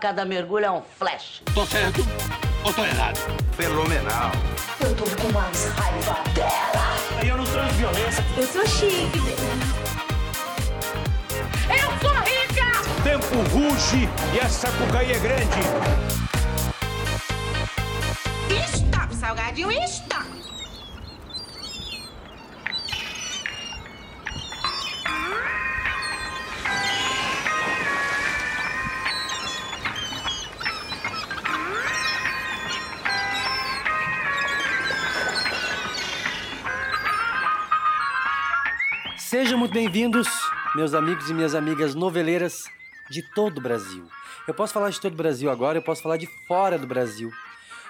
Cada mergulho é um flash. Tô certo ou tô errado? Fenomenal. Eu tô com mais raiva dela. Eu não sou violência. Eu sou chique, Eu sou rica! Tempo ruge e a sapucaí é grande. Stop, salgadinho, stop! Sejam muito bem-vindos, meus amigos e minhas amigas noveleiras de todo o Brasil. Eu posso falar de todo o Brasil agora, eu posso falar de fora do Brasil.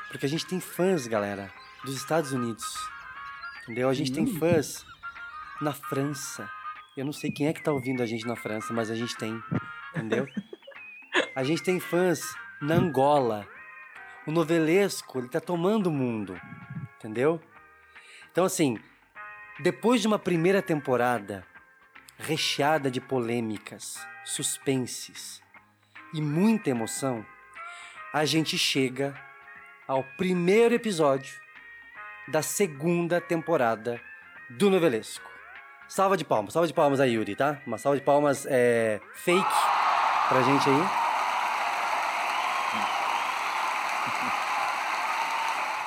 Porque a gente tem fãs, galera, dos Estados Unidos. Entendeu? A gente tem fãs na França. Eu não sei quem é que tá ouvindo a gente na França, mas a gente tem. Entendeu? A gente tem fãs na Angola. O novelesco, ele tá tomando o mundo. Entendeu? Então, assim, depois de uma primeira temporada recheada de polêmicas, suspenses e muita emoção, a gente chega ao primeiro episódio da segunda temporada do Novelesco. Salva de palmas, salva de palmas aí, Yuri, tá? Uma salva de palmas é, fake pra gente aí.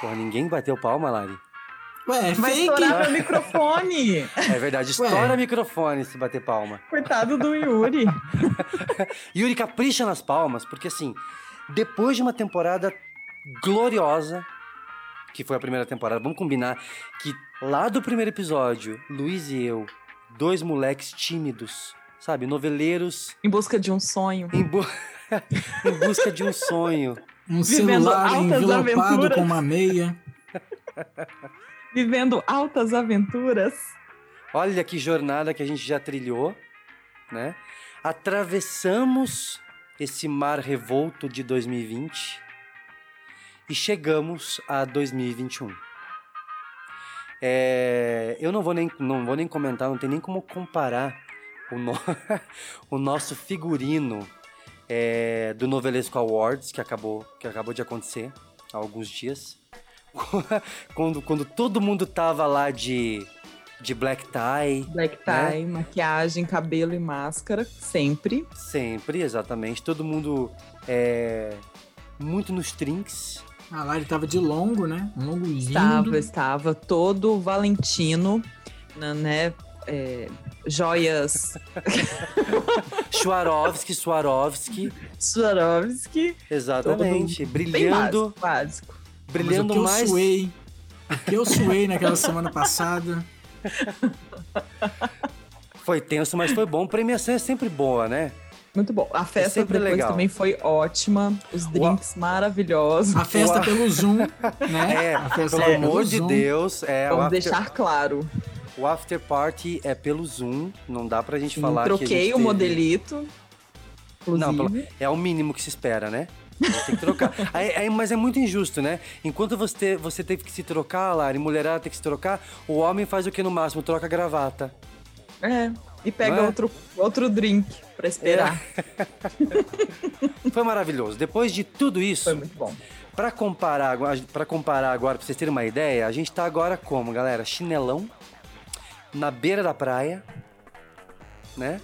Porra, ninguém bateu palma, Lari. Ué, é Vai fake? estourar meu microfone. É verdade, estoura microfone se bater palma. Coitado do Yuri. Yuri, capricha nas palmas, porque assim, depois de uma temporada gloriosa, que foi a primeira temporada, vamos combinar que lá do primeiro episódio, Luiz e eu, dois moleques tímidos, sabe, noveleiros Em busca de um sonho. em, bu- em busca de um sonho. Um Vivendo celular envelopado aventuras. com uma meia. Vivendo altas aventuras. Olha que jornada que a gente já trilhou, né? Atravessamos esse mar revolto de 2020 e chegamos a 2021. É, eu não vou, nem, não vou nem comentar, não tem nem como comparar o, no- o nosso figurino é, do Novelesco Awards, que acabou, que acabou de acontecer há alguns dias. quando, quando todo mundo tava lá de, de black tie, Black tie, maquiagem, cabelo e máscara. Sempre. sempre, exatamente. Todo mundo é, muito nos trinks. A Lari tava de longo, né? Um longo lindo. Estava, estava todo Valentino, na- né? é, joias Swarovski, Swarovski, Swarovski. exatamente. Bem Brilhando, básico, básico. Brilhando Mas o que mais. eu suei. O que eu suei naquela semana passada. Foi tenso, mas foi bom. Premiação é sempre boa, né? Muito bom. A festa sempre depois legal. também foi ótima. Os drinks maravilhosos. A festa Uau. pelo Zoom, né? É, a festa pelo é amor de Zoom. Deus, é, Vamos after, deixar claro. o after party é pelo Zoom, não dá pra gente falar que a Troquei o teve- modelito. Inclusive. Não, é o mínimo que se espera, né? Tem que trocar. Aí- aí- mas é muito injusto, né? Enquanto você, você teve que se trocar, Lari, mulherada tem que se trocar, o homem faz o que no máximo? Troca a gravata. É. E pega é? outro, outro drink pra esperar. Foi maravilhoso. Depois de tudo isso, Foi muito bom. Pra comparar, pra comparar agora, pra vocês terem uma ideia, a gente tá agora como, galera? Chinelão, na beira da praia, né?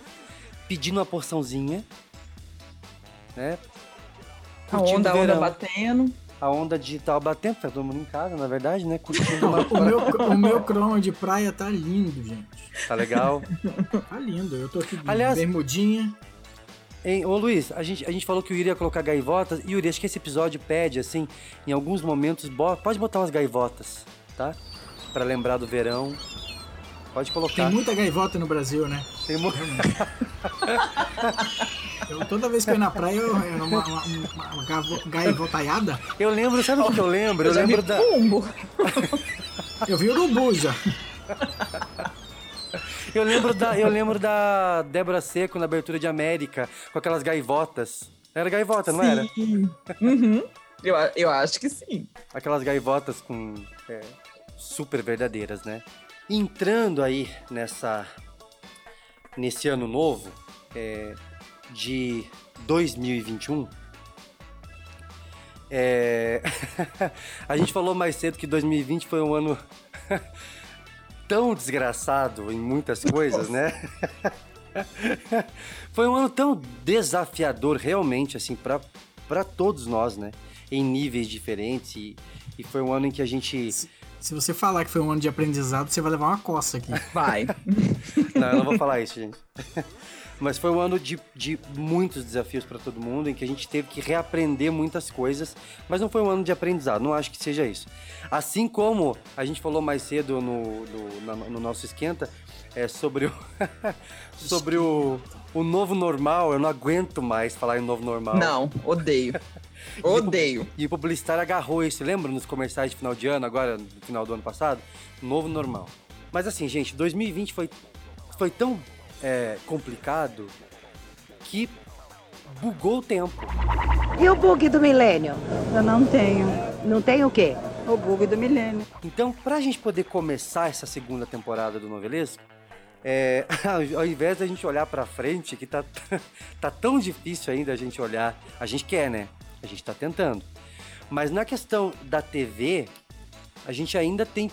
Pedindo uma porçãozinha, né? A onda, a onda batendo. A onda digital batendo, tá todo mundo em casa, na verdade, né? Curtindo uma O meu, o meu croma de praia tá lindo, gente. Tá legal. Tá lindo. Eu tô aqui de Aliás- bermudinha. Hein, ô Luiz, a gente, a gente falou que o Yuri ia colocar gaivotas. Yuri, acho que esse episódio pede, assim, em alguns momentos, bo- pode botar umas gaivotas, tá? Pra lembrar do verão. Pode colocar. Tem muita gaivota no Brasil, né? Tem mu- Eu, toda vez que eu ia na praia, eu era uma, uma, uma, uma gaivotaiada. Eu lembro, sabe o que eu lembro? Eu já lembro da. Pumbo. Eu vi urubu já. Eu lembro da. Eu lembro da Débora Seco na abertura de América, com aquelas gaivotas. Era gaivota, não era? Sim. Uhum. Eu, eu acho que sim. Aquelas gaivotas com. é, super verdadeiras, né? Entrando aí nessa nesse ano novo é, de 2021, é, a gente falou mais cedo que 2020 foi um ano tão desgraçado em muitas coisas, né? foi um ano tão desafiador realmente assim para para todos nós, né? Em níveis diferentes e, e foi um ano em que a gente Se você falar que foi um ano de aprendizado, você vai levar uma coça aqui. Vai. Não, eu não vou falar isso, gente. Mas foi um ano de, de muitos desafios para todo mundo, em que a gente teve que reaprender muitas coisas, mas não foi um ano de aprendizado, não acho que seja isso. Assim como a gente falou mais cedo no, no, na- no nosso esquenta, é, sobre, o, sobre o, o novo normal, eu não aguento mais falar em novo normal. Não, odeio. Odeio. E o publicitário agarrou isso, lembra nos comerciais de final de ano, agora no final do ano passado? Novo normal. Mas assim, gente, 2020 foi, foi tão é, complicado que bugou o tempo. E o bug do milênio? Eu não tenho Não tem o quê? o bug do milênio. Então, pra gente poder começar essa segunda temporada do Novelesco, é, ao invés da gente olhar pra frente, que tá, tá tão difícil ainda a gente olhar, a gente quer, né? A gente tá tentando. Mas na questão da TV, a gente ainda tem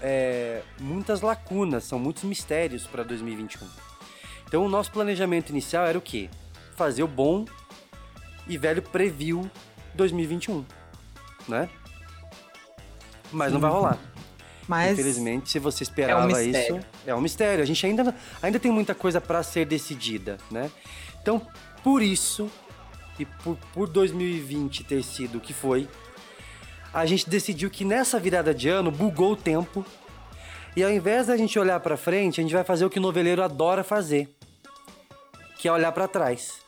é, muitas lacunas, são muitos mistérios para 2021. Então, o nosso planejamento inicial era o quê? Fazer o bom e velho preview 2021, né? Mas não vai rolar. Mas Infelizmente, se você esperava mistério. isso, é um mistério. A gente ainda, ainda tem muita coisa para ser decidida, né? Então, por isso, e por, por 2020 ter sido o que foi, a gente decidiu que nessa virada de ano bugou o tempo. E ao invés da gente olhar para frente, a gente vai fazer o que o noveleiro adora fazer, que é olhar para trás,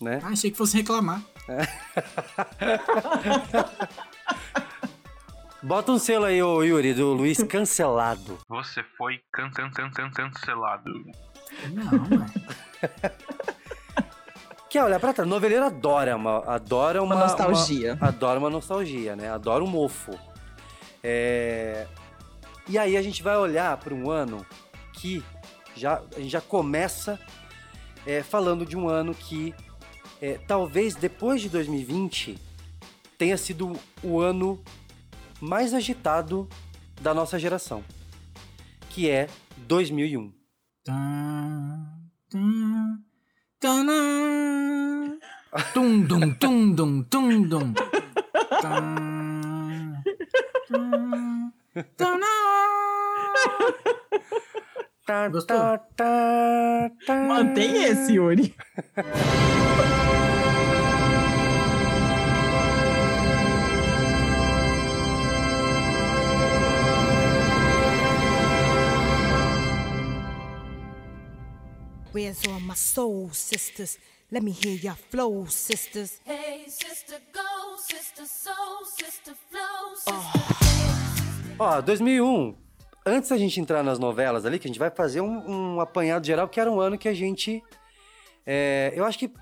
né? Ah, achei que fosse reclamar. Bota um selo aí, ô Yuri, do Luiz cancelado. Você foi can can can can cancelado. Não, ué. Que é olhar pra trás. Noveleiro adora uma, adora uma, Uma nostalgia. uma- adora uma nostalgia, né? Adora um mofo. É, E aí a gente vai olhar para um ano que já, a gente já começa é, falando de um ano que é, talvez depois de 2020 tenha sido o ano mais agitado da nossa geração, que é 2001. Tá, tá, tanã. Tum, dum, tum, dum, tum, dum. Tanã. Gostou? tá. mantém esse, Yuri. Where's all my soul sisters? Let me hear your flow, sisters. Hey, sister, go, sister, soul, sister, flow, sister. Ó, 2001. Antes da gente entrar nas novelas ali, que a gente vai fazer um, um apanhado geral, que era um ano que a gente. é, eu acho que.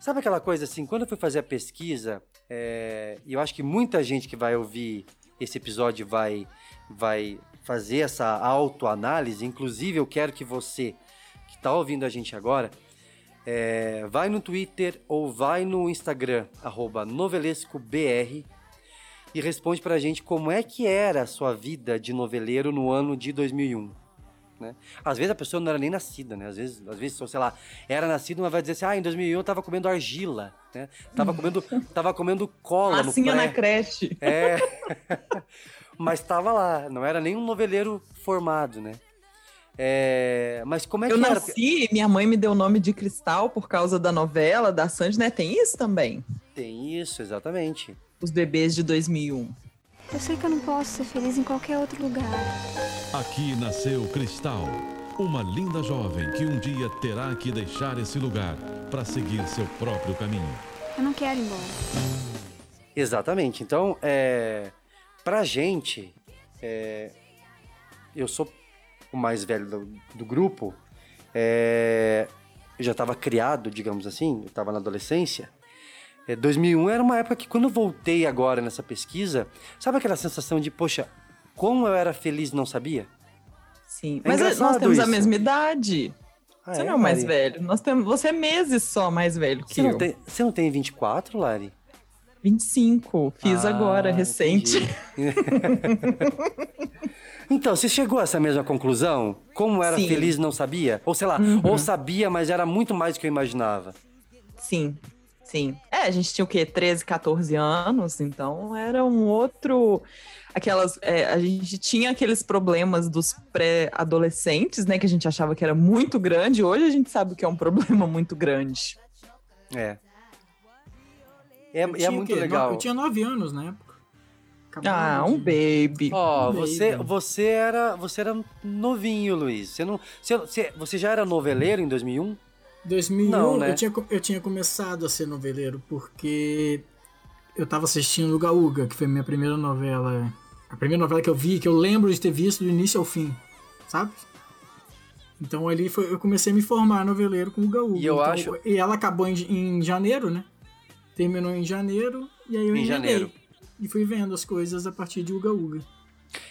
Sabe aquela coisa assim, quando eu fui fazer a pesquisa, é, e eu acho que muita gente que vai ouvir esse episódio vai, vai fazer essa autoanálise, inclusive eu quero que você está ouvindo a gente agora, é, vai no Twitter ou vai no Instagram, arroba novelescobr, e responde pra gente como é que era a sua vida de noveleiro no ano de 2001. Né? Às vezes a pessoa não era nem nascida, né? Às vezes, às vezes, sei lá, era nascido, mas vai dizer assim, ah, em 2001 eu tava comendo argila, né? Tava comendo, tava comendo cola no Massinha na creche. É. mas tava lá, não era nem um noveleiro formado, né? É, Mas como é que Eu nasci, minha mãe me deu o nome de Cristal por causa da novela da Sandy, né? Tem isso também. Tem isso, exatamente. Os bebês de 2001. Eu sei que eu não posso ser feliz em qualquer outro lugar. Aqui nasceu Cristal, uma linda jovem que um dia terá que deixar esse lugar para seguir seu próprio caminho. Eu não quero ir embora. Exatamente. Então, é, pra gente, é, eu sou o mais velho do, do grupo, é, eu já estava criado, digamos assim, eu estava na adolescência. É, 2001 era uma época que, quando eu voltei agora nessa pesquisa, sabe aquela sensação de, poxa, como eu era feliz e não sabia? Sim, É mas nós engraçado temos a isso. mesma idade. Ah, você é, não é o mais Lari? velho. Nós temos, você é meses só mais velho que Você não, eu. tem, você não tem 24, Lari? 25, fiz Ah, agora, recente. então, você chegou a essa mesma conclusão? Como era Sim. feliz não sabia? Ou sei lá, Uhum. ou sabia, mas era muito mais do que eu imaginava. Sim, sim. É, a gente tinha o quê? 13, 14 anos, então era um outro. Aquelas. é, a gente tinha aqueles problemas dos pré-adolescentes, né? Que a gente achava que era muito grande. Hoje a gente sabe que é um problema muito grande. É. É, Eu e é muito quê? legal. Eu tinha nove anos na época. Acabava Ah, um de- baby. Ó, Um você, baby. você era, você era novinho, Luiz. Você não, você, você, você já era noveleiro em 2001? 2001, Não, né? eu, tinha, eu tinha começado a ser noveleiro porque eu tava assistindo Uga Uga, que foi minha primeira novela. A primeira novela que eu vi, que eu lembro de ter visto do início ao fim, sabe? Então ali foi, eu comecei a me formar noveleiro com Uga Uga. E eu Então, acho- E ela acabou em, em janeiro, né? Terminou em janeiro, e aí eu Em emendei. janeiro. E fui vendo as coisas a partir de Uga Uga.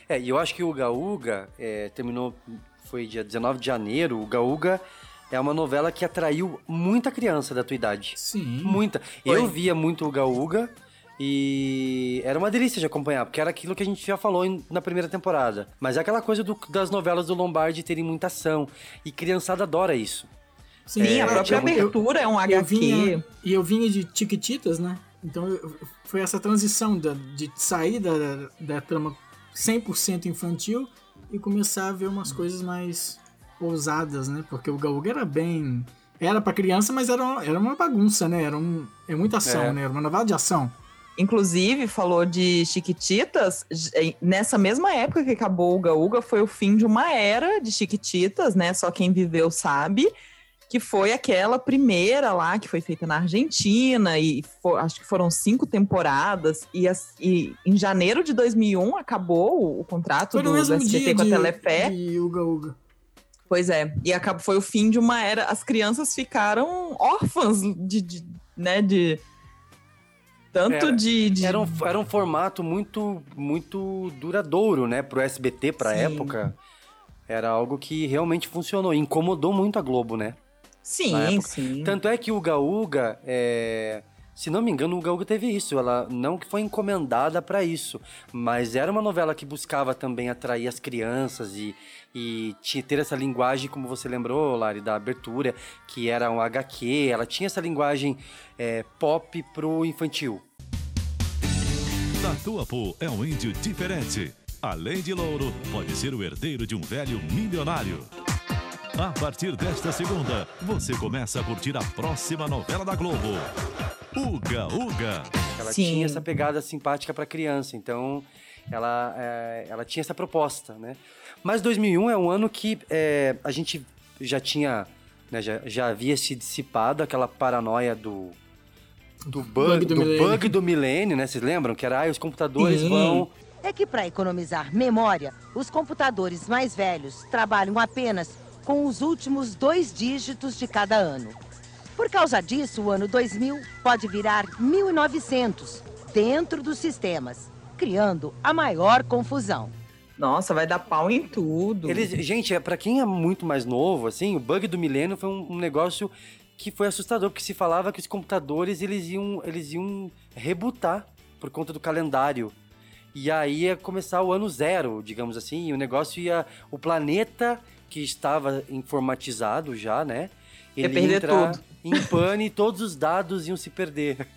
É, e eu acho que o Uga Uga é, terminou, foi dia 19 de janeiro. O Uga Uga é uma novela que atraiu muita criança da tua idade. Sim. Muita. Foi. Eu via muito o Uga Uga e era uma delícia de acompanhar, porque era aquilo que a gente já falou em- na primeira temporada. Mas é aquela coisa do- das novelas do Lombardi terem muita ação. E criançada adora isso. Sim, Sim, a eu- própria eu- eu- abertura é um eu HQ. vinha, e eu vinha de Tiquititas, né? Então foi essa transição da- de sair da, da trama 100% infantil e começar a ver umas coisas mais ousadas, né? Porque o Gaúga era bem. Era pra criança, mas era, uma- era uma bagunça, né? Era um, é muita ação, É. né? Era uma novela de ação. Inclusive, falou de Chiquititas, j- nessa mesma época que acabou o Uga, foi o fim de uma era de Chiquititas, né? Só quem viveu sabe. Que foi aquela primeira lá, que foi feita na Argentina, e fo- acho que foram cinco temporadas. E, as- e em janeiro de 2001 acabou o, o contrato Foi no do, do SBT dia com a Telefé. de Uga Uga. Pois é, e acabou, foi o fim de uma era. As crianças ficaram órfãs de, de- né, de tanto Era- de, de- Era um, era um formato muito, muito duradouro, né? Pro SBT, pra Sim. época. Era algo que realmente funcionou. Incomodou muito a Globo, né? Sim, sim. Tanto é que o Uga, é... se não me engano, o Uga teve isso. Ela não que foi encomendada pra isso, mas era uma novela que buscava também atrair as crianças e, e tinha, ter essa linguagem, como você lembrou, Lari, da abertura, que era um HQ. Ela tinha essa linguagem é, pop pro infantil. Tatuapu é um índio diferente. Além de louro, pode ser o herdeiro de um velho milionário. A partir desta segunda, você começa a curtir a próxima novela da Globo. Uga Uga. Ela Sim. tinha essa pegada simpática pra criança, então ela, é, ela tinha essa proposta, né? Mas 2001 é um ano que é, a gente já tinha, né, já, já havia se dissipado aquela paranoia do do bug, Bug do do, milênio. bug do milênio, né? Vocês lembram que era ah, os computadores Sim. vão É que para economizar memória, os computadores mais velhos trabalham apenas com os últimos dois dígitos de cada ano. Por causa disso, o ano 2000 pode virar 1900 dentro dos sistemas, criando a maior confusão. Nossa, vai dar pau em tudo. Eles, gente, é, para quem é muito mais novo, assim, o bug do milênio foi um, um negócio que foi assustador, porque se falava que os computadores eles iam, eles iam rebutar por conta do calendário. E aí ia começar o ano zero, digamos assim, e o negócio ia. O planeta que estava informatizado já, né? Ia perder tudo. em pane e todos os dados iam se perder.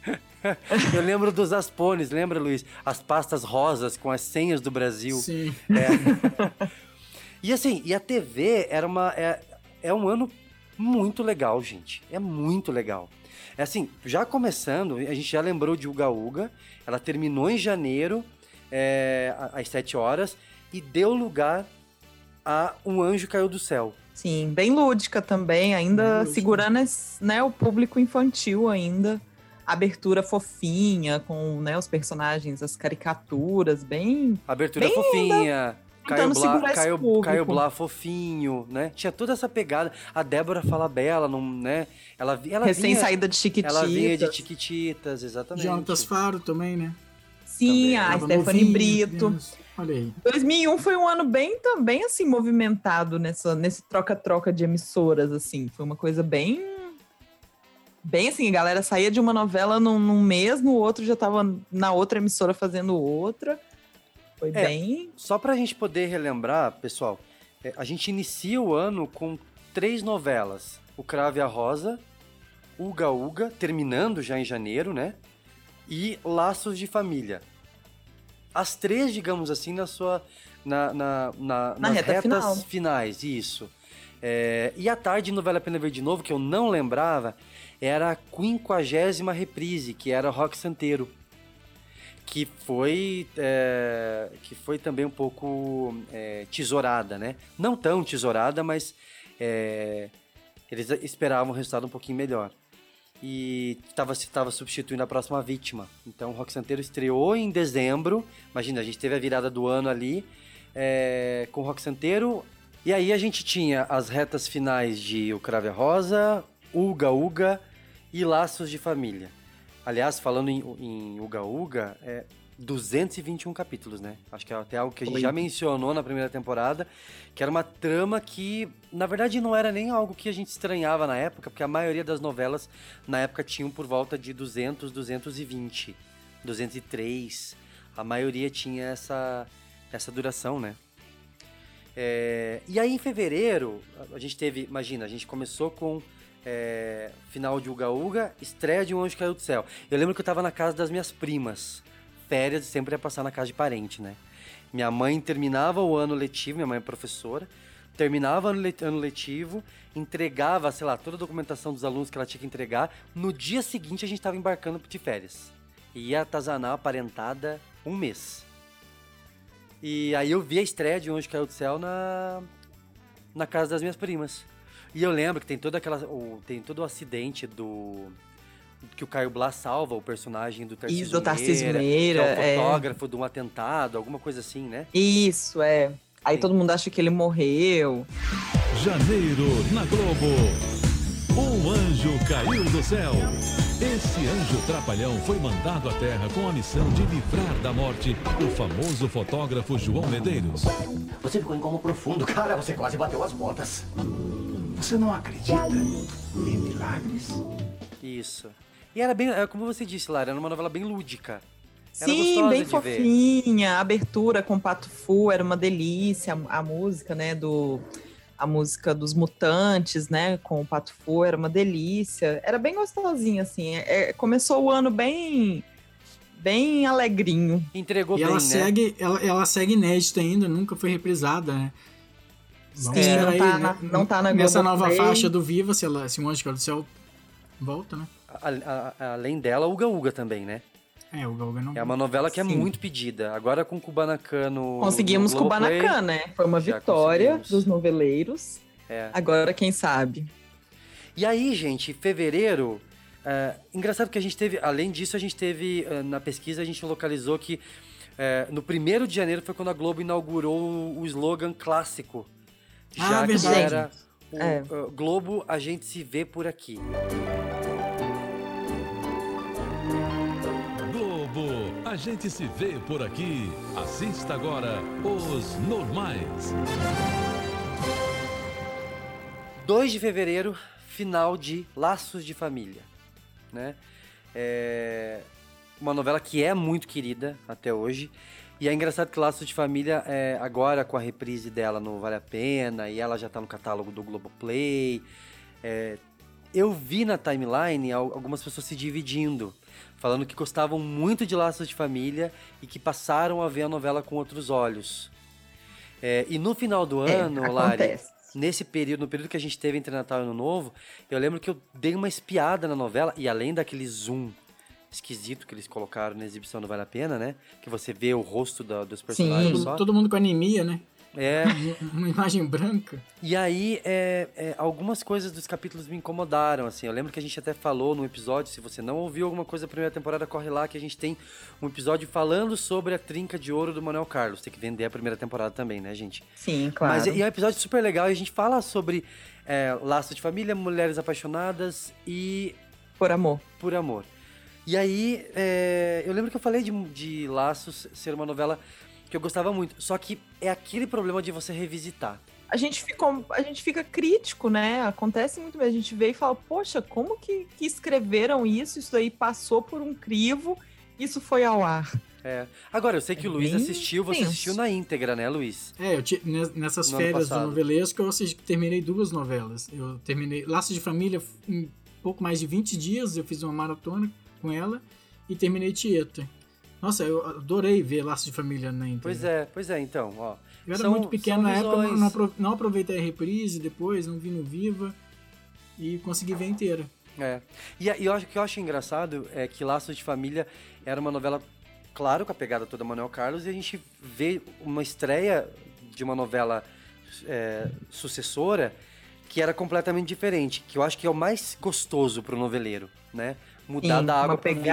Eu lembro dos Aspones, lembra, Luiz? As pastas rosas com as senhas do Brasil. Sim. É. e assim, e a TV era uma. É, é um ano muito legal, gente. É muito legal. É assim, já começando, a gente já lembrou de Uga Uga. Ela terminou em janeiro, é, às 7 horas, e deu lugar a Um Anjo Caiu do Céu. Sim, bem lúdica também, ainda lúdica. segurando esse, né, o público infantil ainda. Abertura fofinha, com né, os personagens, as caricaturas, bem. Abertura Bem fofinha. Caio Blá, Caio. Caio Blá fofinho, né? Tinha toda essa pegada. A Débora Falabella, não, né? Ela, ela Recém vinha, saída de Chiquititas. Ela vinha de Chiquititas, exatamente. Jonatas Faro também, né? Sim, Também. a Stephanie Brito. criança. Olha aí. 2001 foi um ano bem também assim movimentado nessa nesse troca-troca de emissoras assim, foi uma coisa bem bem assim, a galera saía de uma novela num, num mês, no outro já tava na outra emissora fazendo outra. Foi É, bem Só pra gente poder relembrar, pessoal, é, a gente inicia o ano com três novelas: O Crave e a Rosa, Uga Uga, terminando já em janeiro, né? E Laços de Família. As três, digamos assim, na sua. Na, na, na, Na nas reta retas final. finais, isso. É, e à tarde, não vale a pena ver de novo, que eu não lembrava, era a quinquagésima reprise, que era Rock Santeiro que foi é, que foi também um pouco é, tesourada, né? Não tão tesourada, mas é, eles esperavam um resultado um pouquinho melhor. E estava estava substituindo a próxima vítima. Então o Rock Santeiro estreou em dezembro. Imagina, a gente teve a virada do ano ali é, com o Rock Santeiro. E aí a gente tinha as retas finais de O Crave a Rosa, Uga Uga e Laços de Família. Aliás, falando em, em Uga Uga, é 221 capítulos, né? Acho que é até algo que a gente Oi. já mencionou na primeira temporada, que era uma trama que, na verdade, não era nem algo que a gente estranhava na época, porque a maioria das novelas na época tinham por volta de 200, 220, 203. A maioria tinha essa, essa duração, né? É, e aí, em fevereiro, a- gente teve, imagina, a gente começou com é, final de Uga Uga, estreia de Um Anjo Caiu do Céu. Eu lembro que eu tava na casa das minhas primas. Férias sempre ia passar na casa de parente, né? Minha mãe terminava o ano letivo, minha mãe é professora, terminava o ano le- ano letivo, entregava, sei lá, toda a documentação dos alunos que ela tinha que entregar. No dia seguinte a gente tava embarcando de férias. E ia atazanar a parentada um mês. E aí eu vi a estreia de Anjo Caiu do Céu na, na casa das minhas primas. E eu lembro que tem toda aquela. Tem todo o acidente do. Que o Caio Blas salva o personagem do Tarcísio Isso, do Tarcísio Meira, Meira, que é é. o fotógrafo de um atentado, alguma coisa assim, né? Isso, é. Aí todo mundo acha que ele morreu. Janeiro na Globo. Um anjo caiu do céu. Esse anjo trapalhão foi mandado à Terra com a missão de livrar da morte o famoso fotógrafo João Medeiros. Você ficou em coma profundo, cara. Você quase bateu as botas. Você não acredita em milagres? Isso. E era bem. é Como você disse, Lara, era uma novela bem lúdica. Era Sim, bem de ver. fofinha. A abertura com Pato Fu era uma delícia. A, a música, né, do a música dos Mutantes, né, com o Pato Fu era uma delícia. Era bem gostosinha assim. É- é- começou o ano bem bem alegrinho. Entregou E bem, ela né? segue, ela, ela segue inédita ainda, nunca foi reprisada, né? Vamos não tá na- não tá na Nessa Globoplay. nova faixa do Viva, se, ela, se o Anjo do Céu volta, né? A- a- além dela, Uga Uga também, né? É, o Galga não. É uma novela que é Sim. muito pedida. Agora com Kubanacan no. Conseguimos no com o Globoplay, Banacan, né? Foi uma vitória dos noveleiros. É. Agora, quem sabe? E aí, gente, em fevereiro. é, engraçado que a gente teve, além disso, a gente teve, é, na pesquisa, a gente localizou que é, no primeiro de janeiro foi quando a Globo inaugurou o slogan clássico. Ah, Já que verdade. era o É. é, Globo, a gente se vê por aqui. A gente se vê por aqui. Assista agora Os Normais. 2 de fevereiro, final de Laços de Família, né? É uma novela que é muito querida até hoje. E é engraçado que Laços de Família, é, agora com a reprise dela no Vale a Pena, e ela já tá no catálogo do Globoplay. é, eu vi na timeline al- algumas pessoas se dividindo, falando que gostavam muito de Laços de Família e que passaram a ver a novela com outros olhos. É, e no final do É, ano, Lari, acontece. nesse período, no período que a gente teve entre Natal e Ano Novo, eu lembro que eu dei uma espiada na novela, e além daquele zoom esquisito que eles colocaram na exibição do Vale a Pena, né? Que você vê o rosto da- dos personagens Todo, só. todo mundo com anemia, né? É. Uma imagem branca. E aí, é, é, algumas coisas dos capítulos me incomodaram, assim. Eu lembro que a gente até falou no episódio, se você não ouviu alguma coisa da primeira temporada, corre lá, que a gente tem um episódio falando sobre a trinca de ouro do Manuel Carlos. Tem que vender a primeira temporada também, né, gente? Sim, claro. Mas e é um episódio super legal e a gente fala sobre é, laço de família, mulheres apaixonadas e Por amor. por amor. E aí, é, eu lembro que eu falei de, de Laços ser uma novela que eu gostava muito. Só que é aquele problema de você revisitar. A gente, ficou, a gente fica crítico, né? Acontece muito bem. A gente vê e fala, poxa, como que, que escreveram isso? Isso aí passou por um crivo, isso foi ao ar. É. Agora, eu sei que o Luiz assistiu, você tenso. assistiu na íntegra, né, Luiz? É, eu ne- nessas No férias do novelesco eu assisti- terminei duas novelas. Eu terminei Laços de Família em pouco mais de 20 dias, eu fiz uma maratona com ela e terminei Tieta. Nossa, eu adorei ver Laços de Família na íntegra. Pois é, pois é, então, ó. Eu era São- muito pequeno na época, não, visões. não apro- não aproveitei a reprise depois, não vi no Viva e consegui ver inteira. É. E, e eu acho, o que eu acho engraçado é que Laços de Família era uma novela, claro, com a pegada toda Manuel Carlos, e a gente vê uma estreia de uma novela é, sucessora que era completamente diferente, que eu acho que é o mais gostoso pro noveleiro, né? Mudar Sim, da água uma pro vinho.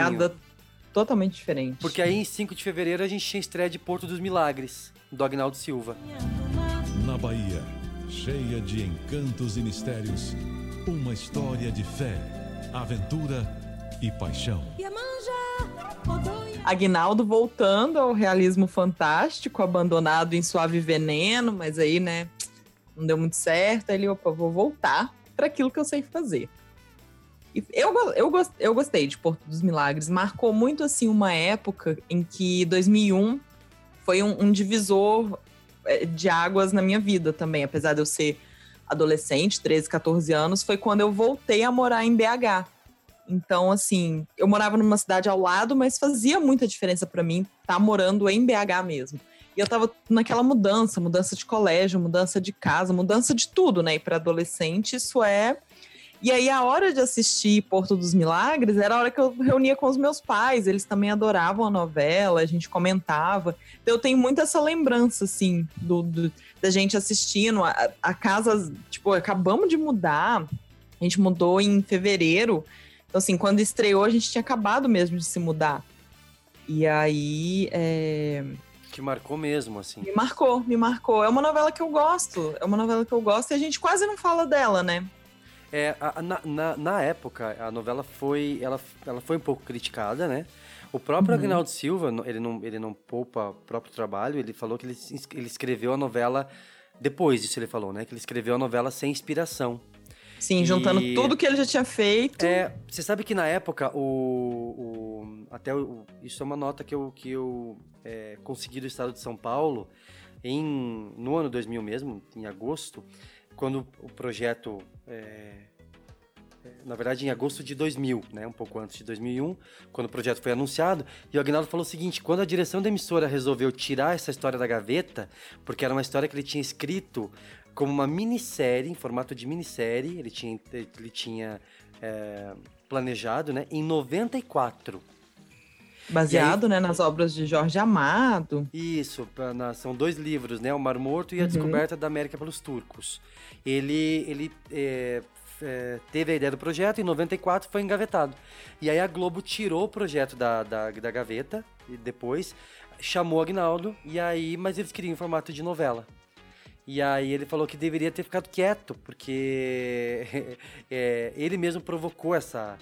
Totalmente diferente. Porque aí em 5 de fevereiro a gente tinha estreia de Porto dos Milagres, do Agnaldo Silva. Na Bahia, cheia de encantos e mistérios, uma história de fé, aventura e paixão. Agnaldo voltando ao realismo fantástico, abandonado em Suave Veneno, mas aí, né, não deu muito certo. Aí ele, opa, vou voltar para aquilo que eu sei fazer. Eu, eu, eu gostei de Porto dos Milagres. Marcou muito, assim, uma época em que 2001 foi um, um divisor eh, de águas na minha vida também. Apesar de eu ser adolescente, 13, 14 anos, foi quando eu voltei a morar em BH. Então, assim, eu morava numa cidade ao lado, mas fazia muita diferença pra mim estar morando em BH mesmo. E eu tava naquela mudança, mudança de colégio, mudança de casa, mudança de tudo, né? E para adolescente, isso é. E aí, a hora de assistir Porto dos Milagres era a hora que eu reunia com os meus pais. Eles também adoravam a novela, a gente comentava. Então, eu tenho muito essa lembrança, assim, do, do- da gente assistindo. A, a casa, tipo, acabamos de mudar. A gente mudou em fevereiro. Então, assim, quando estreou, a gente tinha acabado mesmo de se mudar. E aí, é, Que marcou mesmo, assim. me marcou, me marcou. É uma novela que eu gosto. É uma novela que eu gosto e a gente quase não fala dela, né? É, a- na, na, na época, a novela foi, ela, ela foi um pouco criticada, né? O próprio Uhum. Agnaldo Silva, ele não, ele não poupa o próprio trabalho, ele falou que ele, ele escreveu a novela, depois disso ele falou, né? Que ele escreveu a novela sem inspiração. Sim, E- juntando tudo que ele já tinha feito. É, você sabe que na época, o, o- até o, isso é uma nota que eu, que eu é, consegui do estado de São Paulo, em, no ano 2000 mesmo, em agosto, quando o projeto, é, é, na verdade em agosto de 2000, né, um pouco antes de 2001, quando o projeto foi anunciado, e o Agnaldo falou o seguinte, quando a direção da emissora resolveu tirar essa história da gaveta, porque era uma história que ele tinha escrito como uma minissérie, em formato de minissérie, ele tinha, ele tinha é, planejado, né, em 94. Baseado, né, nas obras de Jorge Amado. Isso, pra- na- são dois livros, né? O Mar Morto e a Uhum. Descoberta da América pelos Turcos. Ele, ele é, é, teve a ideia do projeto, em 94 foi engavetado. E aí a Globo tirou o projeto da, da, da gaveta, e depois chamou o Agnaldo, e aí, mas eles queriam em formato de novela. E aí ele falou que deveria ter ficado quieto, porque é, ele mesmo provocou essa...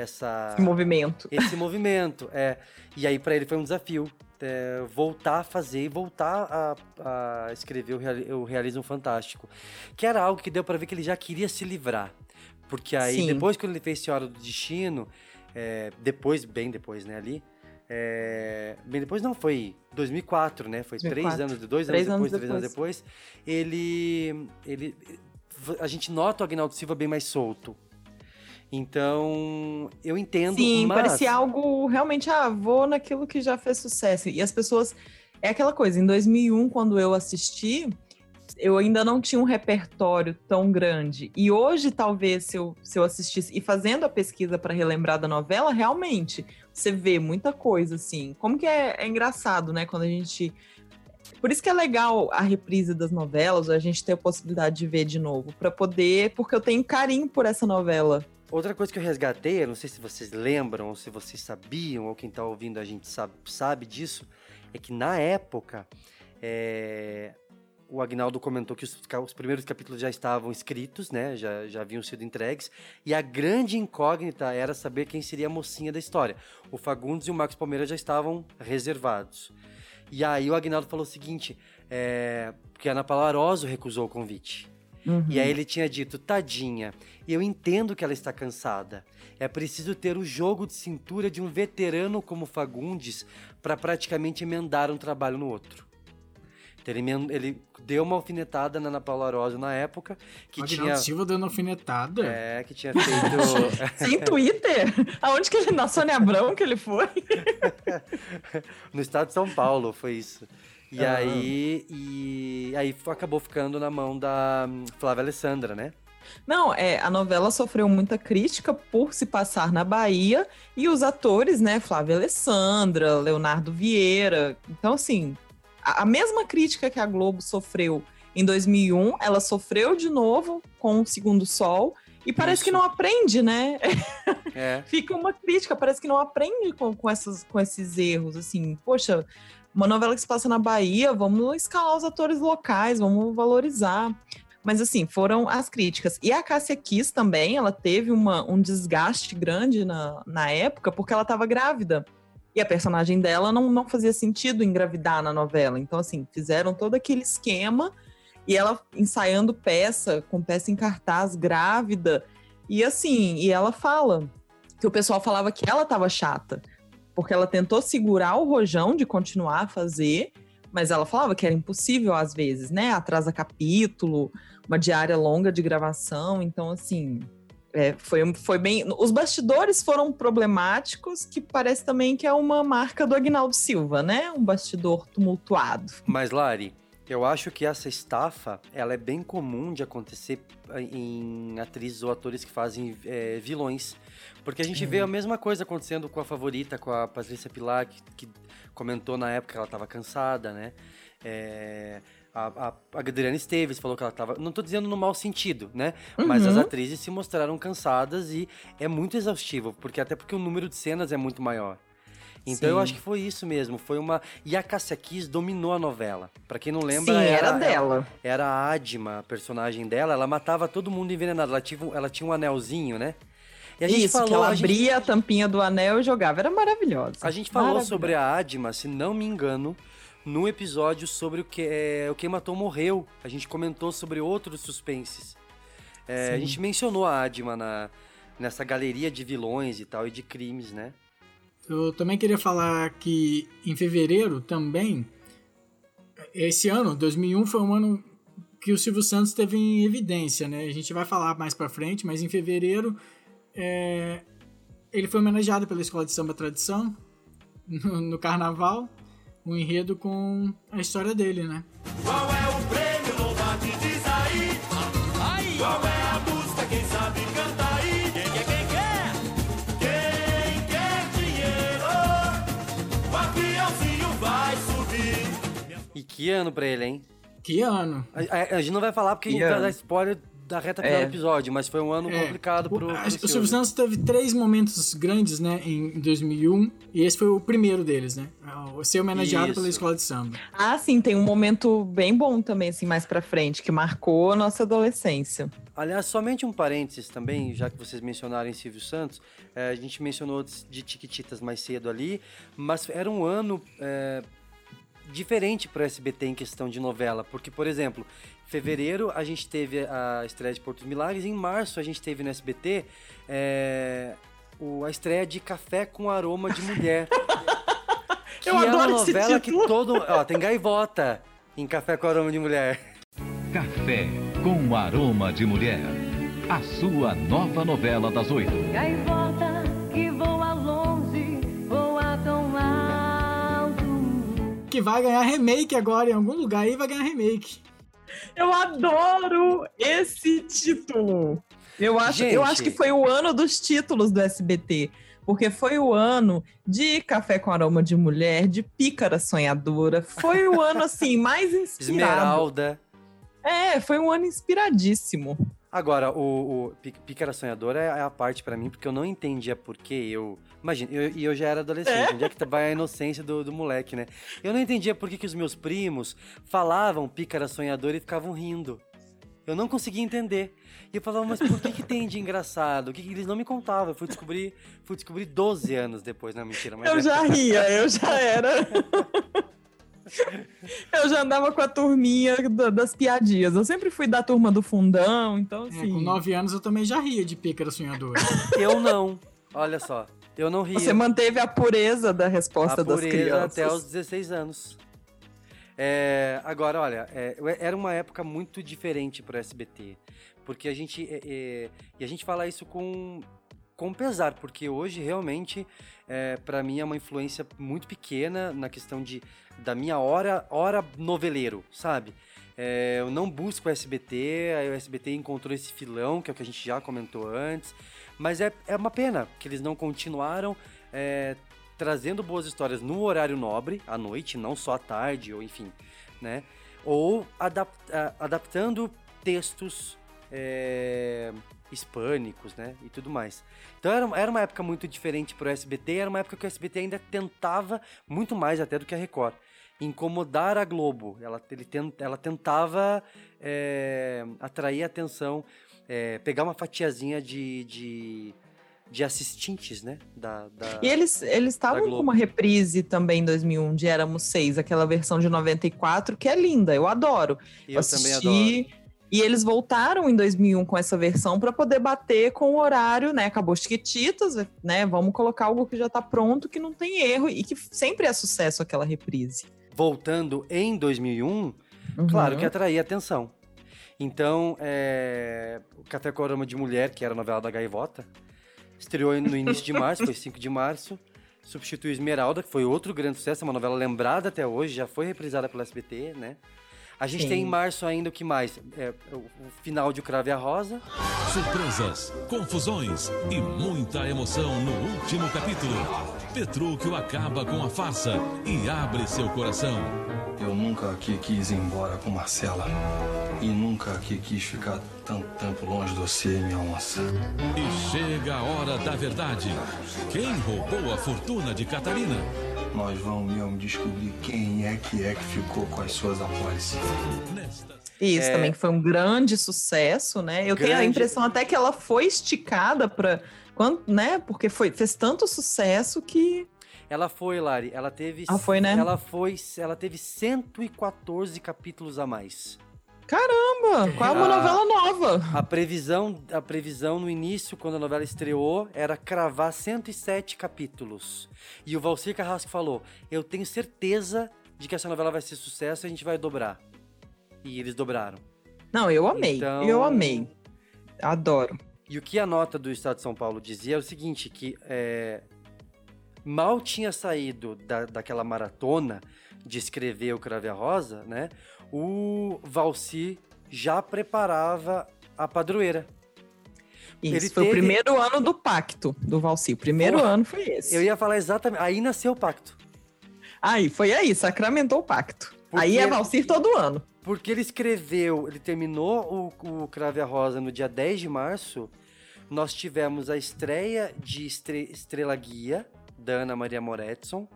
Essa, Esse movimento. esse movimento, é. E aí pra ele foi um desafio é, voltar a fazer e voltar a, a escrever o, reali- o realismo fantástico, que era algo que deu pra ver que ele já queria se livrar, porque aí Sim. depois quando ele fez Senhora do Destino, é, depois bem depois, né, ali. é, bem depois não foi 2004, né? Foi três 2004. anos, dois Três anos depois, anos três anos depois. Ele, ele, a gente nota o Agnaldo Silva bem mais solto. Então, eu entendo, Sim, mas... parecia algo realmente, ah, vou naquilo que já fez sucesso. E as pessoas. É aquela coisa, em 2001, quando eu assisti, eu ainda não tinha um repertório tão grande. E hoje, talvez, se eu, se eu assistisse e fazendo a pesquisa para relembrar da novela, realmente você vê muita coisa, assim. Como que é, é engraçado, né? Quando a gente. Por isso que é legal a reprise das novelas, a gente ter a possibilidade de ver de novo, para poder. Porque eu tenho carinho por essa novela. Outra coisa que eu resgatei, eu não sei se vocês lembram ou se vocês sabiam, ou quem tá ouvindo a gente sabe, sabe disso, é que na época é, o Agnaldo comentou que os, os primeiros capítulos já estavam escritos, né? Já, já haviam sido entregues, e a grande incógnita era saber quem seria a mocinha da história. O Fagundes e o Max Palmeira já estavam reservados. E aí o Agnaldo falou o seguinte, é, porque a Ana Paula Aroso recusou o convite. Uhum. E aí ele tinha dito, tadinha, eu entendo que ela está cansada. É preciso ter o jogo de cintura de um veterano como Fagundes para praticamente emendar um trabalho no outro. Então ele, deu uma alfinetada na Ana Paula Aroso na época, que tinha... Silva dando alfinetada. É, que tinha feito... Sem Twitter? Aonde que ele, na Sônia Abrão que ele foi? no estado de São Paulo, foi isso. E Ah. aí, e aí acabou ficando na mão da hum, Flávia Alessandra, né? Não, é, a novela sofreu muita crítica por se passar na Bahia e os atores, né, Flávia Alessandra, Leonardo Vieira. Então, assim, a, a mesma crítica que a Globo sofreu em 2001, ela sofreu de novo com o Segundo Sol e parece que não aprende, né? É. Fica uma crítica, parece que não aprende com, com, essas, com esses erros, assim, poxa, uma novela que se passa na Bahia, vamos escalar os atores locais, vamos valorizar. Mas assim, foram as críticas. E a Cássia Kiss também, ela teve uma, um desgaste grande na, na época, porque ela estava grávida. E a personagem dela não, não fazia sentido engravidar na novela. Então, assim, fizeram todo aquele esquema e ela ensaiando peça, com peça em cartaz, grávida. E assim, e ela fala que o pessoal falava que ela estava chata, porque ela tentou segurar o rojão de continuar a fazer, mas ela falava que era impossível às vezes, né? Atrasa capítulo, uma diária longa de gravação, então assim. é, foi, foi bem. Os bastidores foram problemáticos, que parece também que é uma marca do Agnaldo Silva, né? Um bastidor tumultuado. Mas, Lari, eu acho que essa estafa, ela é bem comum de acontecer em atrizes ou atores que fazem é, vilões. Porque a gente vê a mesma coisa acontecendo com a favorita, com a Patrícia Pilar, que, que comentou na época que ela estava cansada, né? É, a, a, a Adriana Esteves falou que ela estava. Não tô dizendo no mau sentido, né? Mas as Uhum. atrizes se mostraram cansadas e é muito exaustivo, porque até porque o número de cenas é muito maior. Então eu Sim. acho que foi isso mesmo, foi uma e a Cássia Kiss dominou a novela. Pra quem não lembra, Sim, era, era dela. Era a Adma, a personagem dela, ela matava todo mundo envenenado, ela tinha, ela tinha um anelzinho, né? E a gente Isso, falou, que ela a gente- abria a tampinha do anel e jogava. Era maravilhosa. a gente falou sobre a Adma, se não me engano, no episódio sobre o que é, o Quem Matou Morreu. A gente comentou sobre outros suspenses. É, a gente mencionou a Adma na, nessa galeria de vilões e tal, e de crimes, né? Eu também queria falar que em fevereiro também, esse ano, 2001, foi um ano que o Silvio Santos teve em evidência, né? A gente vai falar mais pra frente, mas em fevereiro é, ele foi homenageado pela Escola de Samba Tradição no, no Carnaval, um enredo com a história dele, né? Qual é o prêmio? Te diz aí. Qual é a música? Quem sabe canta aí? Quem quer, quem quer? Quem quer dinheiro? O aviãozinho vai subir. E que ano pra ele, hein? Que ano? A, a- a gente não vai falar porque a Que gente vai ano? dar spoiler da reta final É. do episódio, mas foi um ano É, complicado pro, O, pro a- o Silvio. Silvio Santos teve três momentos grandes, né, em 2001, e esse foi o primeiro deles, né? O Ser homenageado pela Isso. Escola de Samba. Ah, sim, tem um momento bem bom também, assim, mais pra frente, que marcou a nossa adolescência. Aliás, somente um parênteses também, já que vocês mencionaram Silvio Santos, é, a gente mencionou de Tiquititas mais cedo ali, mas era um ano é, diferente para o SBT em questão de novela, porque, por exemplo, em fevereiro a gente teve a estreia de Porto dos Milagres, em março a gente teve no SBT é, o- a estreia de Café com Aroma de Mulher. que Eu é uma adoro esse novela que todo... Ó, tem gaivota em Café com Aroma de Mulher. Café com aroma de mulher. A sua nova novela das oito. Gaivota Que vai ganhar remake agora, em algum lugar aí vai ganhar remake. Eu adoro esse título. Eu acho, eu acho que foi o ano dos títulos do SBT. Porque foi o ano de Café com Aroma de Mulher, de Pícara Sonhadora. Foi o ano, assim, mais inspirado. Esmeralda. É, foi um ano inspiradíssimo. Agora, o, o Pi- Pícara Sonhadora é a parte pra mim, porque eu não entendia por que eu. Imagina, eu- e eu, já era adolescente, É. onde é que vai a inocência do, do moleque, né? Eu não entendia por que, que os meus primos falavam Pícara Sonhadora e ficavam rindo. Eu não conseguia entender. E eu falava, mas por que, que tem de engraçado? O que, que eles não me contavam? Eu fui descobrir, fui descobrir 12 anos depois, não, mentira. Mas Eu é- já ria, eu já era. Eu já andava com a turminha da- das piadinhas. Eu sempre fui da turma do fundão, então É, assim. com 9 anos eu também já ria de pícara sonhadora. Eu não. Olha só. Eu não ria. Você manteve a pureza da resposta a das pureza crianças. até os 16 anos. É, agora, olha, é, era uma época muito diferente pro SBT. Porque a gente. é, é, e a gente fala isso com, com pesar, porque hoje realmente, é, para mim, é uma influência muito pequena na questão de, da minha hora, hora noveleiro, sabe? É, eu não busco o SBT, aí o SBT encontrou esse filão, que é o que a gente já comentou antes. Mas é, é uma pena que eles não continuaram é, trazendo boas histórias no horário nobre, à noite, não só à tarde, ou enfim, né? Ou adaptando textos é, hispânicos, né? E tudo mais. Então era, era uma época muito diferente pro SBT, era uma época que o SBT ainda tentava, muito mais até do que a Record, incomodar a Globo. Ela, ele ten- ela tentava é, atrair atenção, é, pegar uma fatiazinha de, de, de assistentes, né? Da, da- E eles eles estavam com uma reprise também em 2001 de Éramos Seis, aquela versão de 94, que é linda, eu adoro. Eu também assisti, E eles voltaram em 2001 com essa versão para poder bater com o horário, né? Acabou Chiquititas, né? Vamos colocar algo que já tá pronto, que não tem erro e que sempre é sucesso aquela reprise. voltando em 2001, claro que atraía atenção. Então, é, o Aroma de Mulher, que era a novela da Gaivota, estreou no início de março, foi 5 de março. Substituiu Esmeralda, que foi outro grande sucesso, uma novela lembrada até hoje, já foi reprisada pelo SBT, né? A gente Sim. tem em março ainda o que mais? É, o, o final de O Crave a Rosa. Surpresas, confusões e muita emoção no último capítulo. Petrúquio acaba com a farsa e abre seu coração. Eu nunca aqui quis ir embora com Marcela. E nunca aqui quis ficar tanto tempo longe de você, minha onça. E chega a hora da verdade. Quem roubou a fortuna de Catarina? Nós vamos mesmo descobrir quem é que é que ficou com as suas apólices. Isso É. também foi um grande sucesso, né? Eu tenho a Grande. impressão até que ela foi esticada para quando, né? Porque foi fez tanto sucesso que Ela foi, Lari, ela teve... Ah, foi, né? Ela foi, ela teve 114 capítulos a mais. Caramba, qual é uma A- novela nova? A previsão, a previsão no início, quando a novela estreou, era cravar 107 capítulos. E o Valcir Carrasco falou: Eu tenho certeza de que essa novela vai ser sucesso e a gente vai dobrar. E eles dobraram. Não, eu amei, Então- eu amei, adoro. E o que a nota do Estado de São Paulo dizia é o seguinte, que é, mal tinha saído da, daquela maratona de escrever o Crave a Rosa, né? O Valci já preparava a padroeira. Isso Ele foi o teve- primeiro ano do pacto do Valci. O primeiro ano foi esse. Eu ia falar exatamente. Aí nasceu o pacto. Aí, foi aí, sacramentou o pacto. Porque- Aí é Valcir todo ano. Porque ele escreveu, ele terminou o, o Crave a Rosa no dia 10 de março. Nós tivemos a estreia de Estre- Estrela Guia, da Ana Maria Moretson,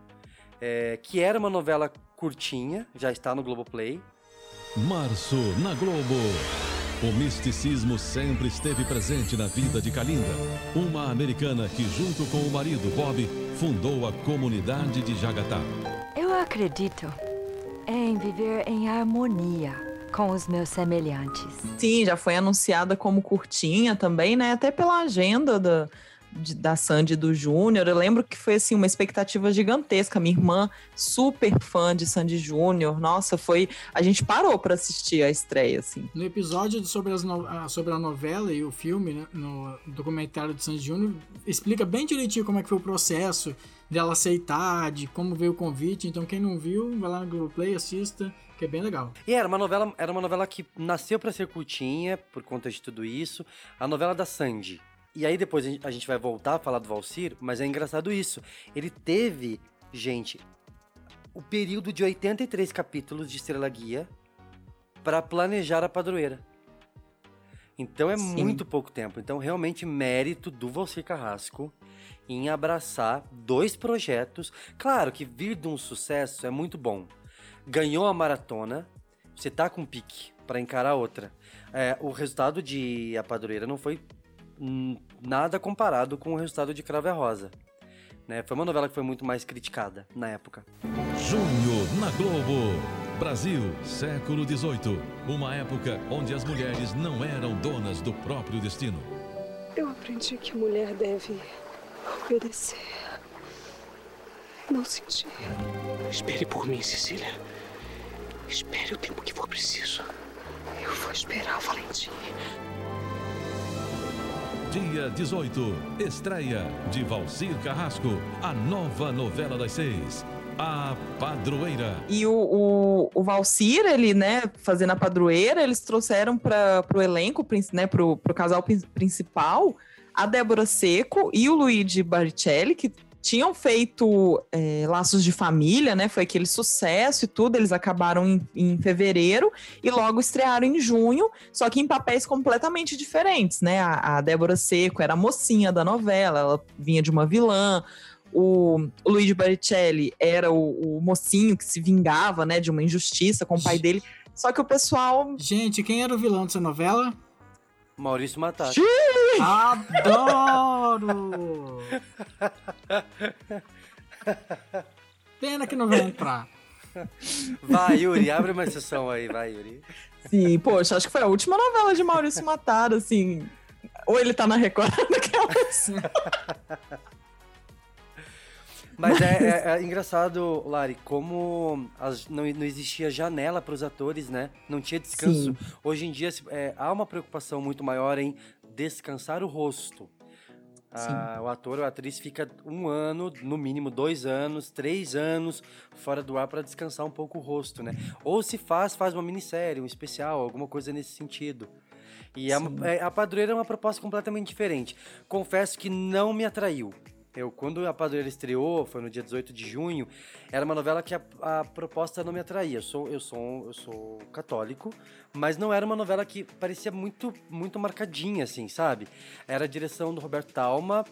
é, que era uma novela curtinha, já está no Globoplay. Março na Globo. O misticismo sempre esteve presente na vida de Kalinda, uma americana que, junto com o marido Bob, fundou a comunidade de Jagatá. Eu acredito em viver em harmonia com os meus semelhantes. Sim, já foi anunciada como curtinha também, né? Até pela agenda da, de- da Sandy e do Júnior. Eu lembro que foi assim uma expectativa gigantesca. Minha irmã, super fã de Sandy Júnior. Nossa, foi. A gente parou para assistir a estreia, assim. No episódio sobre, as no- sobre a novela e o filme, né, no documentário de Sandy Júnior, explica bem direitinho como é que foi o processo dela aceitar, de como veio o convite. Então, quem não viu, vai lá no Globoplay, assista, que é bem legal. E era uma novela, era uma novela que nasceu para ser curtinha, por conta de tudo isso. A novela da Sandy. E aí depois a gente- vai voltar a falar do Valcir, mas é engraçado isso. Ele teve, gente, o período de 83 capítulos de Estrela Guia para planejar a padroeira. Então é Sim. muito pouco tempo. Então, realmente, mérito do Valcir Carrasco em abraçar dois projetos. Claro que vir de um sucesso é muito bom. Ganhou a maratona, você tá com pique para encarar outra. É, o resultado de A Padroeira não foi nada comparado com o resultado de Crave a Rosa. Né? Foi uma novela que foi muito mais criticada na época. Junho na Globo. Brasil, século XVIII. Uma época onde as mulheres não eram donas do próprio destino. Eu aprendi que mulher deve obedecer. Não sentir. Espere por mim, Cecília. Espere o tempo que for preciso. Eu vou esperar, Valentim. Dia 18, estreia de Valcir Carrasco, a nova novela das seis, A Padroeira. E o, o, o Valcir, ele, né, fazendo a padroeira, eles trouxeram para o elenco, né, pro, pro casal prin- principal, a Débora Seco e o Luigi Baricelli, que tinham feito é, Laços de Família, né? Foi aquele sucesso e tudo. Eles acabaram em, em fevereiro e logo estrearam em junho, só que em papéis completamente diferentes, né? A, a Débora Seco era a mocinha da novela, ela vinha de uma vilã. O, Luigi Baricelli era o, o mocinho que se vingava, né, de uma injustiça com o pai dele. Só que o pessoal. Gente, quem era o vilão dessa novela? Maurício Matar. Adoro! Pena que não vai entrar. Vai, Yuri, abre uma exceção aí, vai, Yuri. Sim, poxa, acho que foi a última novela de Maurício Matar, assim. Ou ele tá na Record daquelas. Mas é, é- é engraçado, Lari, como as- não, não existia janela para os atores, né? Não tinha descanso. Sim. Hoje em dia é, há uma preocupação muito maior em descansar o rosto. Ah, o ator ou a atriz fica um ano, no mínimo dois anos, três anos fora do ar para descansar um pouco o rosto, né? Ou se faz, faz uma minissérie, um especial, alguma coisa nesse sentido. E a, é, a Padroeira é uma proposta completamente diferente. Confesso que não me atraiu. Eu, quando a Padroeira estreou, foi no dia 18 de junho, era uma novela que a, a proposta não me atraía. Eu sou, eu, sou, eu sou católico, mas não era uma novela que parecia muito, muito marcadinha, assim, sabe? Era a direção do Roberto Talma,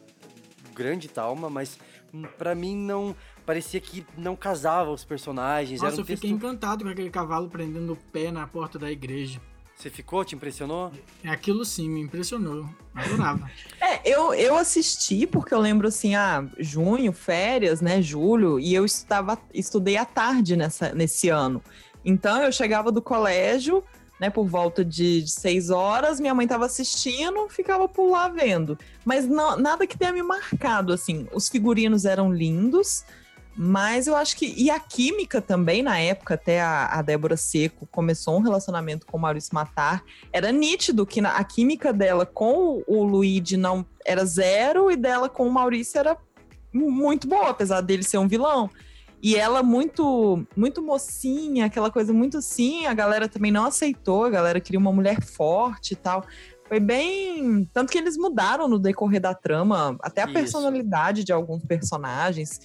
grande Talma, mas hum, pra mim não. Parecia que não casava os personagens. era Nossa, um eu fiquei texto... encantado com aquele cavalo prendendo o pé na porta da igreja. Você ficou? Te impressionou? Aquilo sim, me impressionou. Adorava. É, eu, eu assisti porque eu lembro assim, ah, junho, férias, né, julho, e eu estava, estudei à tarde nessa, nesse ano. Então eu chegava do colégio, né, por volta de, de seis horas, minha mãe estava assistindo, ficava por lá vendo. Mas não, nada que tenha me marcado, assim. Os figurinos eram lindos, mas eu acho que. E a química também, na época, até a, a Débora Seco começou um relacionamento com o Maurício Matar. Era nítido que na- a química dela com o Luigi não era zero e dela com o Maurício era muito boa, apesar dele ser um vilão. E ela muito, muito mocinha, aquela coisa muito assim, a galera também não aceitou, a galera queria uma mulher forte e tal. Foi bem. Tanto que eles mudaram no decorrer da trama, até a Isso. personalidade de alguns personagens,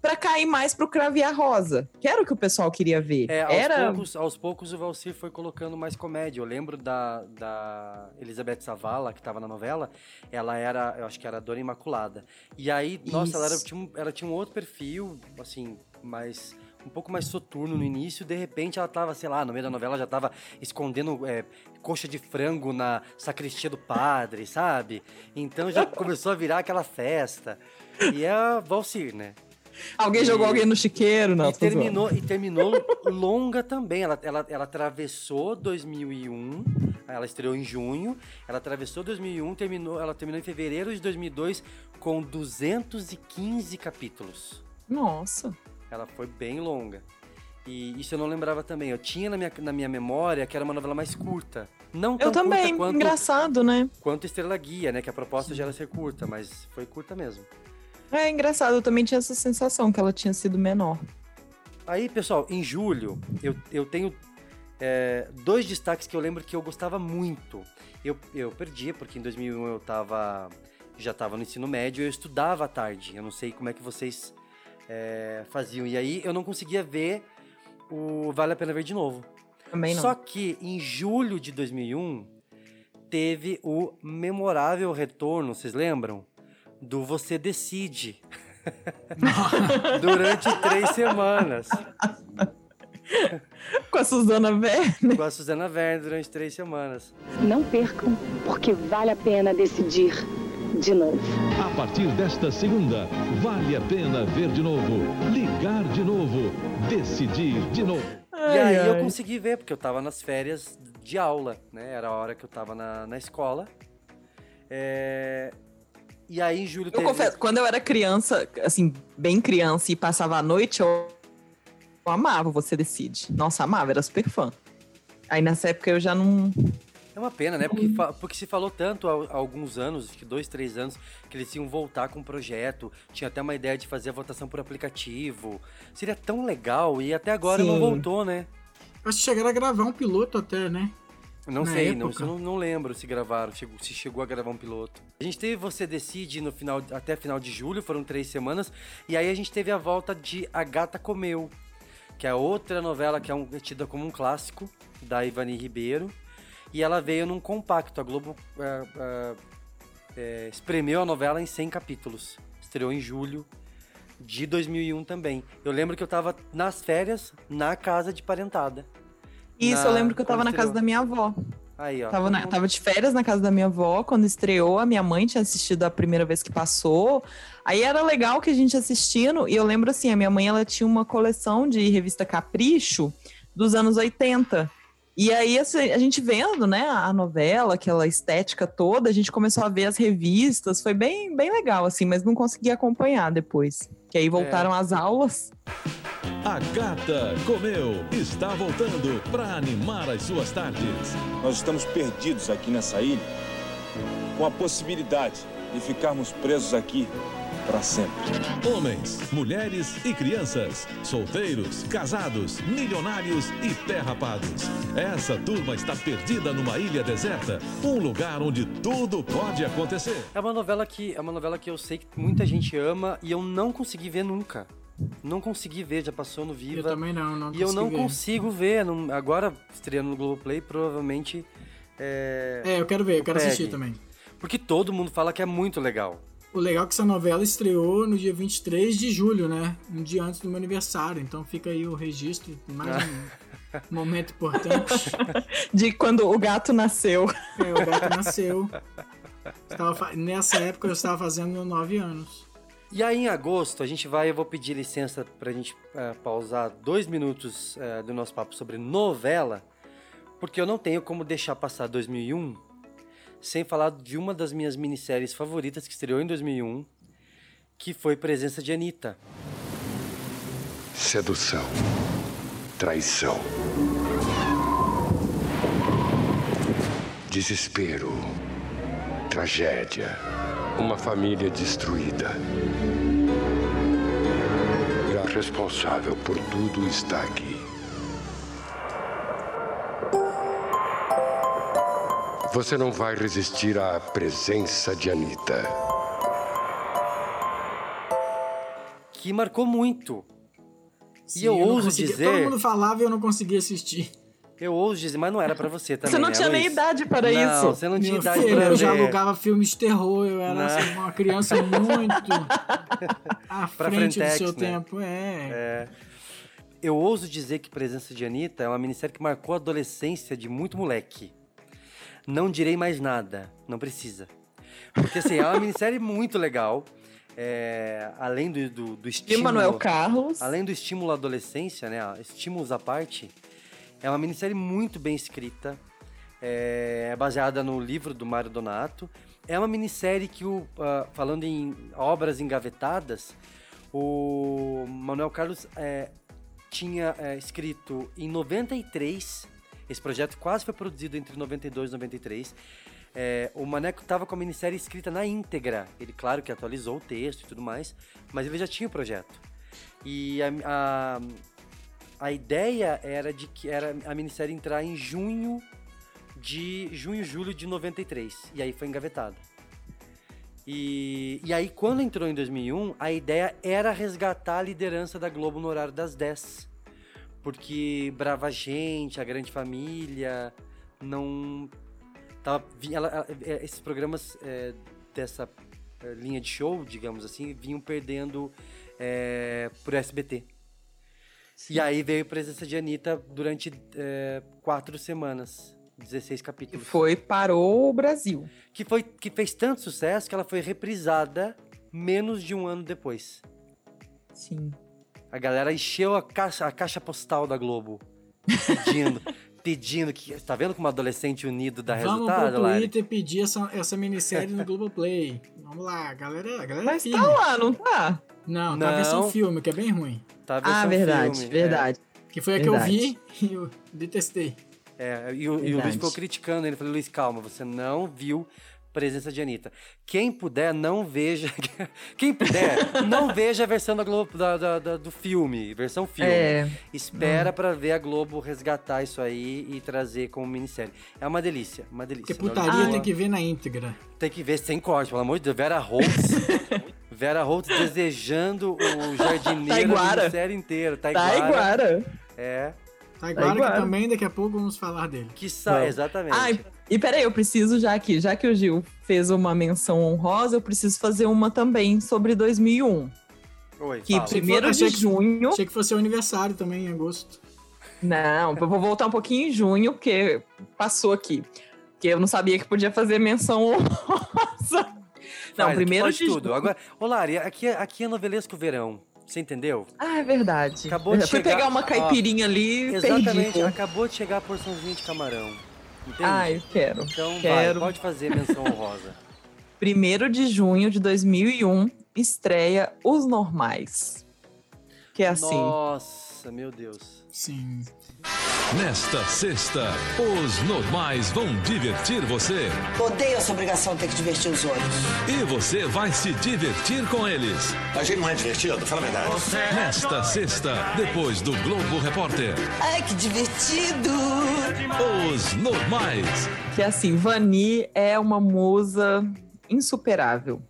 pra cair mais pro Craviar Rosa, que era o que o pessoal queria ver. É, aos, era. poucos, aos poucos o Valcir foi colocando mais comédia. Eu lembro da, da Elizabeth Savala, que estava na novela, ela era, eu acho que era a Dona Imaculada. E aí, nossa, ela, era- tinha um, ela tinha um outro perfil, assim, mais um pouco mais soturno no início, de repente ela tava, sei lá, no meio da novela já tava escondendo é, coxa de frango na sacristia do padre, sabe? Então já começou a virar aquela festa. E é a Valcir, né? Alguém E- jogou alguém no chiqueiro, não. e zoando. terminou, e terminou longa também. Ela, ela, ela atravessou 2001, ela estreou em junho. Ela atravessou 2001, terminou, ela terminou em fevereiro de 2002 com 215 capítulos. Nossa. Ela foi bem longa. E isso eu não lembrava também. Eu tinha na minha, na minha memória que era uma novela mais curta. Não tão Eu também, curta quanto, engraçado, né? quanto Estrela Guia, né? Que a proposta já era ser curta, mas foi curta mesmo. É engraçado, eu também tinha essa sensação que ela tinha sido menor. Aí, pessoal, em julho, eu, eu tenho é, dois destaques que eu lembro que eu gostava muito. Eu, eu perdi, porque em 2001 eu tava, já estava no ensino médio eu estudava à tarde. Eu não sei como é que vocês é, faziam. E aí eu não conseguia ver o Vale a Pena Ver de novo. Também não. Só que em julho de 2001 teve o memorável retorno, vocês lembram? Do Você Decide. Durante três semanas. Com a Suzana Verne. Com a Suzana Verne durante três semanas. Não percam, porque vale a pena decidir. de novo. A partir desta segunda, vale a pena ver de novo, ligar de novo, decidir de novo. E aí eu consegui ver, porque eu tava nas férias de aula, né? Era a hora que eu tava na, na escola. É, E aí em julho Eu teve... confesso, quando eu era criança, assim, bem criança e passava a noite, eu, eu amava Você Decide. Nossa, amava, era super fã. Aí nessa época eu já não. É uma pena, né? Porque, porque se falou tanto há, há alguns anos, acho que dois, três anos, que eles iam voltar com um projeto. Tinha até uma ideia de fazer a votação por aplicativo. Seria tão legal e até agora não Sim. voltou, né? Acho que chegaram a gravar um piloto até, né? Não Na sei, não, não, não lembro se gravaram, se chegou a gravar um piloto. A gente teve Você Decide no final, até final de julho, foram três semanas. E aí a gente teve a volta de A Gata Comeu, que é outra novela que é, um- é tida como um clássico, da Ivani Ribeiro. E ela veio num compacto. A Globo é, é, é, espremeu a novela em 100 capítulos. Estreou em julho de 2001 também. Eu lembro que eu tava nas férias, na casa de parentada. Isso, Na- eu lembro que eu tava na casa da minha avó. Aí, ó. Tava, na- tava de férias na casa da minha avó quando estreou. A minha mãe tinha assistido a primeira vez que passou. Aí era legal que a gente assistindo. E eu lembro assim: a minha mãe ela tinha uma coleção de revista Capricho dos anos 80. E aí assim, a gente vendo, né, a novela, aquela estética toda, a gente começou a ver as revistas. Foi bem, bem legal, assim, mas não consegui acompanhar depois. Que aí voltaram as aulas. A Gata Comeu está voltando para animar as suas tardes. Nós estamos perdidos aqui nessa ilha com a possibilidade de ficarmos presos aqui para sempre. Homens, mulheres e crianças, solteiros, casados, milionários e perrapados. Essa turma está perdida numa ilha deserta, um lugar onde tudo pode acontecer. É uma novela que é uma novela que eu sei que muita gente ama e eu não consegui ver nunca. Não consegui ver, já passou no Viva. Eu também não, não E eu não ver. consigo ver. não- agora, estreando no Globoplay, provavelmente. É, É, eu quero ver, eu quero pegue. assistir também. Porque todo mundo fala que é muito legal. O legal é que essa novela estreou no dia 23 de julho, né? Um dia antes do meu aniversário. Então fica aí o registro, mais um momento importante. De quando o gato nasceu. É, o gato nasceu. Estava Nessa época eu estava fazendo nove anos. E aí, em agosto, a gente vai. Eu vou pedir licença pra gente é, pausar dois minutos é, do nosso papo sobre novela, porque eu não tenho como deixar passar 2001 sem falar de uma das minhas minisséries favoritas que estreou em 2001, que foi Presença de Anitta. Sedução. Traição. Desespero. Tragédia. Uma família destruída. E a responsável por tudo está aqui. Você não vai resistir à presença de Anitta. Que marcou muito. Sim, e eu, não ouso consegui- dizer. Todo mundo falava e eu não conseguia assistir. Eu ouso dizer, mas não era pra você também. Você não né, tinha nem Luiz? idade para não, isso. Você não tinha Meu idade filho, pra eu já alugava filmes de terror, eu era assim, uma criança muito à Pra frente do Frentex, seu né? tempo. É. É. Eu ouso dizer que Presença de Anitta é uma minissérie que marcou a adolescência de muito moleque. Não direi mais nada, não precisa. Porque assim, é uma minissérie muito legal. É, além do, do, do estímulo. Manuel Carlos. Além do estímulo à adolescência, né? Estímulos à parte. É uma minissérie muito bem escrita. É, é baseada no livro do Mário Donato. É uma minissérie que, o, ah, falando em obras engavetadas, o Manuel Carlos é, tinha é, escrito em 93. Esse projeto quase foi produzido entre 92 e 93. É, o Maneco estava com a minissérie escrita na íntegra. Ele, claro, que atualizou o texto e tudo mais, mas ele já tinha o projeto. E a, a, a ideia era de que era a minissérie entrar em junho de junho, julho de 93. E aí foi engavetado. E, e aí, quando entrou em 2001, a ideia era resgatar a liderança da Globo no horário das 10. Porque Brava Gente, A Grande Família, não. Tava, vi- ela- ela- é, esses programas é, dessa é, linha de show, digamos assim, vinham perdendo é, por SBT. E aí veio a presença de Anitta durante é, quatro semanas. 16 capítulos. Foi, parou o Brasil. Que, foi, que fez tanto sucesso que ela foi reprisada menos de um ano depois. Sim. A galera encheu a caixa, a caixa postal da Globo pedindo, pedindo que. Tá vendo como adolescente unido dá Vamos resultado, pro Lari? Twitter pedir essa, essa minissérie no Globoplay. Vamos lá, galera. A galera Mas firme. tá lá, não tá? Não, tá a versão filme, que é bem ruim. Tá a Ah, verdade, filme, verdade. Que foi a que eu vi Verdade. e eu detestei. É, e o, e o Verdade. Luiz ficou criticando ele. Falei, Luiz, calma, você não viu presença de Anitta. Quem puder, não veja. Quem puder, não veja a versão da Globo, da, da- da- do filme, versão filme. É. Espera pra ver a Globo resgatar isso aí e trazer como minissérie. É uma delícia, uma delícia. Porque putaria não- tem que ver na íntegra. tem que ver sem corte, pelo amor de Deus. Vera Holtz. Vera Holtz desejando o jardineiro Taiguara. da série inteira. Taiguara. Taiguara. É. Tá agora que também daqui a pouco vamos falar dele. Que sa... Vamos. Exatamente. Ai, e peraí, eu preciso já aqui, já que o Gil fez uma menção honrosa, eu preciso fazer uma também sobre 2001. Oi, Que fala. primeiro Achei de que- junho. Achei que fosse o aniversário também, em agosto. Não, eu vou voltar um pouquinho em junho, porque passou aqui. Porque eu não sabia que podia fazer menção honrosa. Não, Faz, primeiro de tudo. junho. Agora, ô Lari, aqui, é- aqui é novelesco verão. Você entendeu? Ah, é verdade. Acabou de eu fui chegar- pegar uma ó, caipirinha ali Exatamente, perdi. acabou de chegar a porçãozinha de camarão. Entende? Ai, quero. Então quero. vai, pode fazer menção honrosa. Primeiro de junho de 2001, estreia Os Normais. Que é assim. Nossa, meu Deus. Sim. Nesta sexta, os normais vão divertir você. Odeio essa obrigação de ter que divertir os outros. E você vai se divertir com eles. A gente não é divertido, fala a verdade. Nesta sexta, depois do Globo Repórter. Ai, que divertido! Os normais. Que assim, Vani é uma musa insuperável.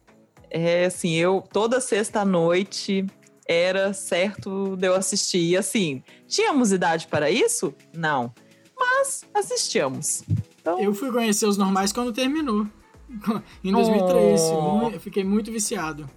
É assim, eu toda sexta noite era certo de eu assistir. E assim, tínhamos idade para isso? Não. Mas assistíamos. Então, Eu fui conhecer os normais quando terminou. em 2003. Oh. Eu fiquei muito viciado.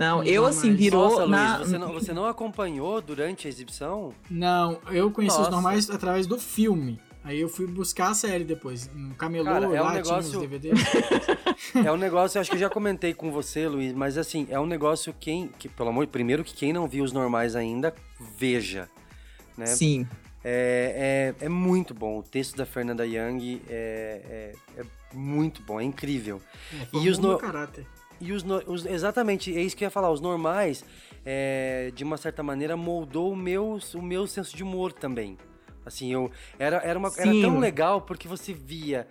Não, eu assim virou Nossa, na Luiz, você não, você não acompanhou durante a exibição? Não, eu conheci Nossa. os normais através do filme. Aí eu fui buscar a série depois. No camelô, Cara, é um lá tinha os negócio- DVDs. É um negócio, eu acho que eu já comentei com você, Luiz, mas assim, é um negócio quem, que, pelo amor, primeiro que quem não viu os normais ainda, veja, né? Sim. É, é, é muito bom, o texto da Fernanda Young é, é, é muito bom, é incrível. É, E os no- meu caráter. E os, os- exatamente, é isso que eu ia falar. Os normais, é, de uma certa maneira, moldou o meu, o meu senso de humor também. Assim, eu era, era, uma, era tão legal porque você via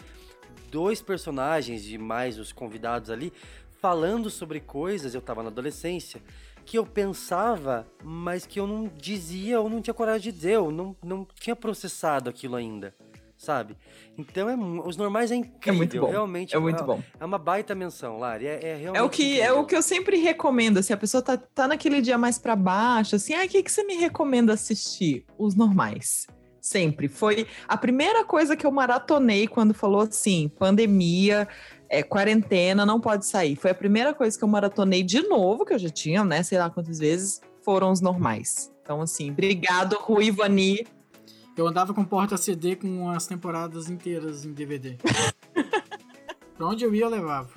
dois personagens e mais os convidados ali falando sobre coisas, eu tava na adolescência, que eu pensava, mas que eu não dizia ou não tinha coragem de dizer, eu não, não tinha processado aquilo ainda. Sabe? Então é os normais é incrível, muito bom, realmente. é muito bom. É uma baita menção, Lari. É, é realmente É o que é incrível. o que eu sempre recomendo, assim, a pessoa tá, tá naquele dia mais pra baixo, assim, ah, o que, que você me recomenda assistir? Os normais. Sempre. Foi a primeira coisa que eu maratonei quando falou assim, pandemia, é, quarentena, não pode sair. Foi a primeira coisa que eu maratonei de novo, que eu já tinha, né, sei lá quantas vezes, foram os normais. Então, assim, obrigado, Rui Vani. Eu andava com porta CD com as temporadas inteiras em DVD. pra onde eu ia, eu levava.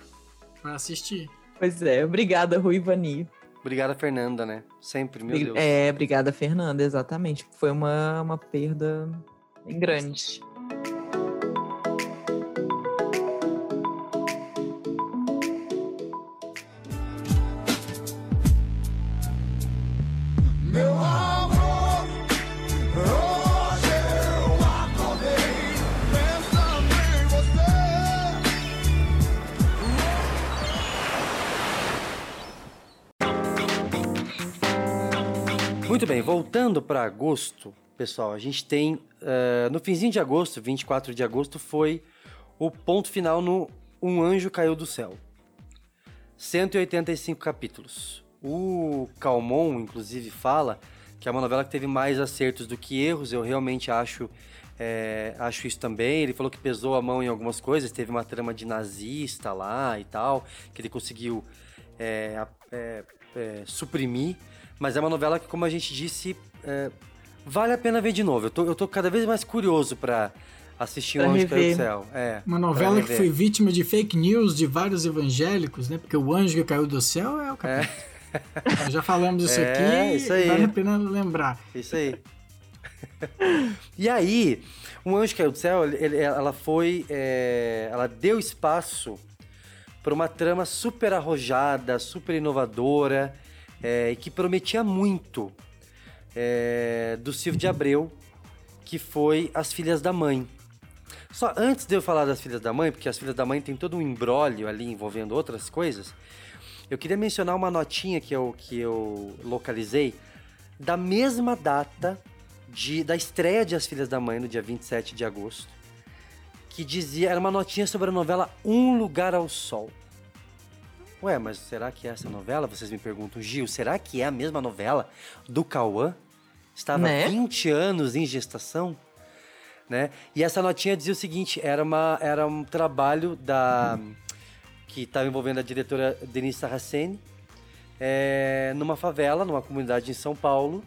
Pra assistir. Pois é, obrigada, Rui Vani. Obrigada, Fernanda, né? Sempre, meu Deus. É, obrigada, Fernanda, exatamente. Foi uma, uma perda bem grande. Voltando para agosto, pessoal, a gente tem. eh, no finzinho de agosto, 24 de agosto, foi o ponto final no Um Anjo Caiu do Céu. 185 capítulos. O Calmon, inclusive, fala que é uma novela que teve mais acertos do que erros. Eu realmente acho, eh, acho isso também. Ele falou que pesou a mão em algumas coisas. Teve uma trama de nazista lá e tal, que ele conseguiu eh, eh, suprimir. Mas é uma novela que, como a gente disse, é, vale a pena ver de novo. Eu tô, eu tô cada vez mais curioso pra assistir Pra O Anjo Caiu do. Céu. É, Uma novela que foi vítima de fake news de vários evangélicos, né? Porque o anjo que caiu do céu é o capeta. Nós já falamos isso É, aqui, isso aí. vale a pena lembrar. Isso aí. e aí, o Anjo Caiu do Céu, ele- ela foi. é, ela deu espaço para uma trama super arrojada, super inovadora, é, e que prometia muito é, do Silvio de Abreu, que foi As Filhas da Mãe. Só antes de eu falar das Filhas da Mãe, porque As Filhas da Mãe tem todo um embrólio ali envolvendo outras coisas, eu queria mencionar uma notinha que eu, que eu localizei da mesma data de, da estreia de As Filhas da Mãe, no dia 27 de agosto, que dizia, era uma notinha sobre a novela Um Lugar ao Sol. Ué, mas será que é essa novela? Vocês me perguntam, Gil, será que é a mesma novela do Cauã? Estava Né? 20 anos em gestação? Né? E essa notinha dizia o seguinte, era, uma, era um trabalho da que estava envolvendo a diretora Denise Saraceni, é, numa favela, numa comunidade em São Paulo,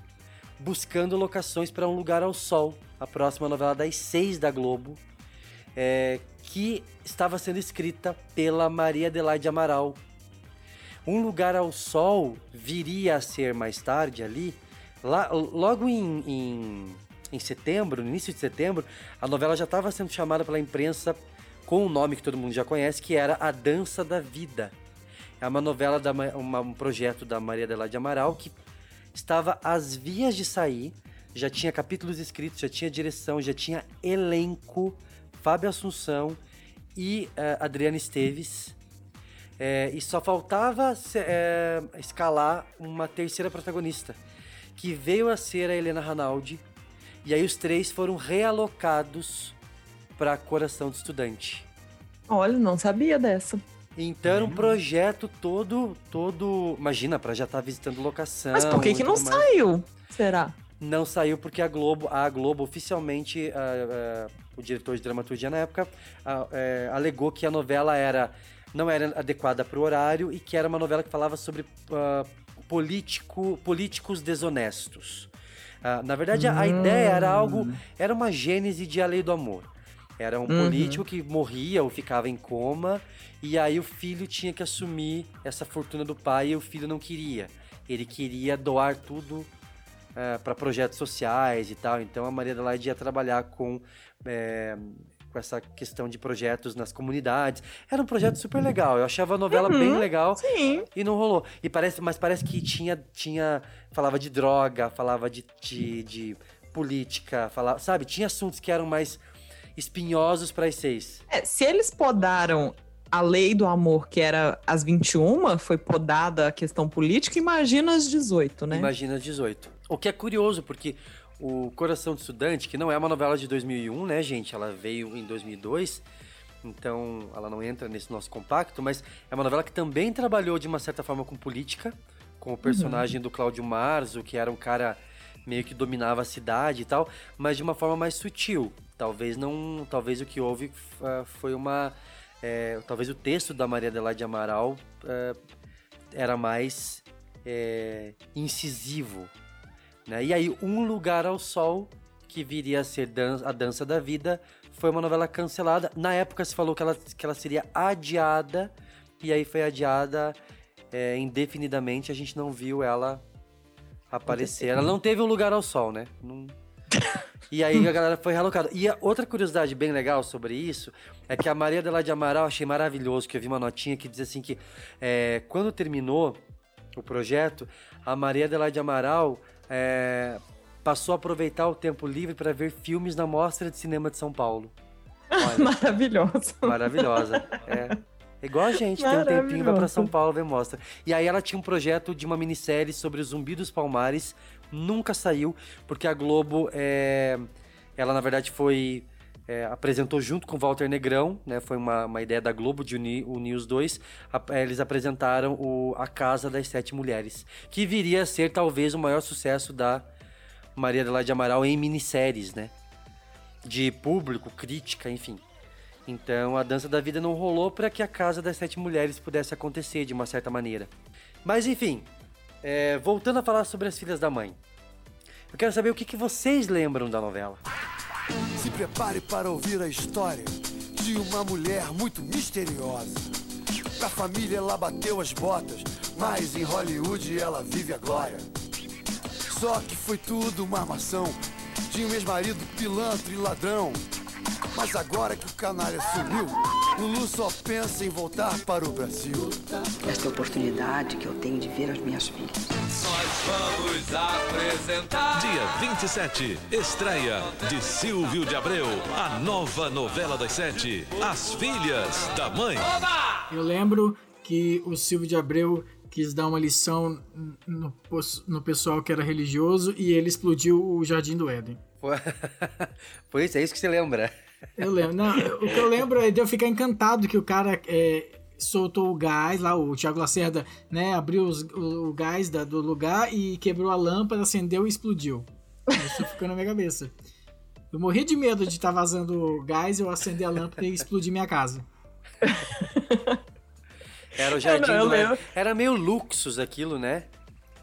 buscando locações para Um Lugar ao Sol, a próxima novela das seis da Globo, é, que estava sendo escrita pela Maria Adelaide Amaral. Um Lugar ao Sol viria a ser mais tarde ali, lá, logo em, em, em setembro, no início de setembro, a novela já estava sendo chamada pela imprensa com um nome que todo mundo já conhece, que era A Dança da Vida. É uma novela, da, Ma- uma- um projeto da Maria Adelaide Amaral que estava às vias de sair, já tinha capítulos escritos, já tinha direção, já tinha elenco, Fábio Assunção e eh, Adriana Esteves. Eh, e só faltava eh, escalar uma terceira protagonista, que veio a ser a Helena Ranaldi. E aí os três foram realocados para Coração de Estudante. Olha, não sabia dessa. Então era um projeto todo, todo. Imagina, para já estar visitando locação. Mas por que que não mais. saiu? Será? Não saiu porque a Globo, a Globo oficialmente, o diretor de dramaturgia na época, eh, alegou que a novela era não era adequada para o horário e que era uma novela que falava sobre ah, político, políticos desonestos. Ah, na verdade, a, a ideia era algo, era uma gênese de A Lei do Amor. Era um Uhum. político que morria ou ficava em coma, e aí o filho tinha que assumir essa fortuna do pai e o filho não queria. Ele queria doar tudo para projetos sociais e tal. Então a Maria Adelaide ia trabalhar com, é, com essa questão de projetos nas comunidades. Era um projeto super legal. Eu achava a novela Uhum, bem legal sim. e não rolou. E parece, mas parece que tinha, tinha falava de droga, falava de, de, de política, falava, sabe? Tinha assuntos que eram mais espinhosos para as seis. É, se eles podaram a lei do amor, que era às 21, foi podada a questão política, imagina às 18, né? Imagina 18. O que é curioso, porque o Coração de Estudante, que não é uma novela de 2001, né, gente? Ela veio em 2002, então ela não entra nesse nosso compacto, mas é uma novela que também trabalhou de uma certa forma com política, com o personagem do Cláudio Marzo, que era um cara meio que dominava a cidade e tal, mas de uma forma mais sutil. Talvez não, talvez o que houve ah, foi uma, é, talvez o texto da Maria Adelaide Amaral ah, era mais é, incisivo, né? E aí, Um Lugar ao Sol, que viria a ser dan a Dança da Vida, foi uma novela cancelada. Na época se falou que ela, que ela seria adiada, e aí foi adiada é, indefinidamente, a gente não viu ela aparecer. Ela não teve Um Lugar ao Sol, né? Não- E aí a galera foi realocada. E outra curiosidade bem legal sobre isso é que a Maria Adelaide Amaral, achei maravilhoso, que eu vi uma notinha que diz assim que é, quando terminou o projeto, a Maria Adelaide Amaral é, passou a aproveitar o tempo livre para ver filmes na Mostra de Cinema de São Paulo. Maravilhoso. Maravilhosa. É. Igual a gente, tem um tempinho, vai pra. São Paulo ver mostra. E aí ela tinha um projeto de uma minissérie sobre o Zumbi dos Palmares, nunca saiu, porque a Globo, é, ela na verdade foi. É, apresentou junto com Walter Negrão, né? Foi uma, uma ideia da Globo de unir, unir os dois. A- é, eles apresentaram o A Casa das Sete Mulheres, que viria a ser talvez o maior sucesso da Maria Adelaide Amaral em minisséries, né? De público, crítica, enfim. Então a dança da vida não rolou para que a casa das sete mulheres pudesse acontecer de uma certa maneira. Mas enfim, é, voltando a falar sobre as filhas da mãe. Eu quero saber o que, que vocês lembram da novela. Se prepare para ouvir a história de uma mulher muito misteriosa. Pra família ela bateu as botas, mas em Hollywood ela vive a glória. Só que foi tudo uma armação de um ex-marido pilantra e ladrão. Mas agora que o canalha sumiu, Lulu só pensa em voltar para o Brasil. Esta oportunidade que eu tenho de ver as minhas filhas. Nós vamos apresentar. Dia 27, estreia de Silvio de Abreu, a nova novela das sete, As Filhas da Mãe. Eu lembro que o Silvio de Abreu quis dar uma lição no, no pessoal que era religioso e ele explodiu o Jardim do Éden. Foi, Foi isso, é isso que você lembra. Eu lembro. Não, o que eu lembro é de eu ficar encantado que o cara é, soltou o gás lá, o Thiago Lacerda, né, abriu os- o, o gás da- do lugar e quebrou a lâmpada, acendeu e explodiu. Isso ficou na minha cabeça. Eu morri de medo de estar vazando gás, eu acender a lâmpada e explodir minha casa. Era o Jardim não, Éden. lembro. Era meio luxus aquilo, né?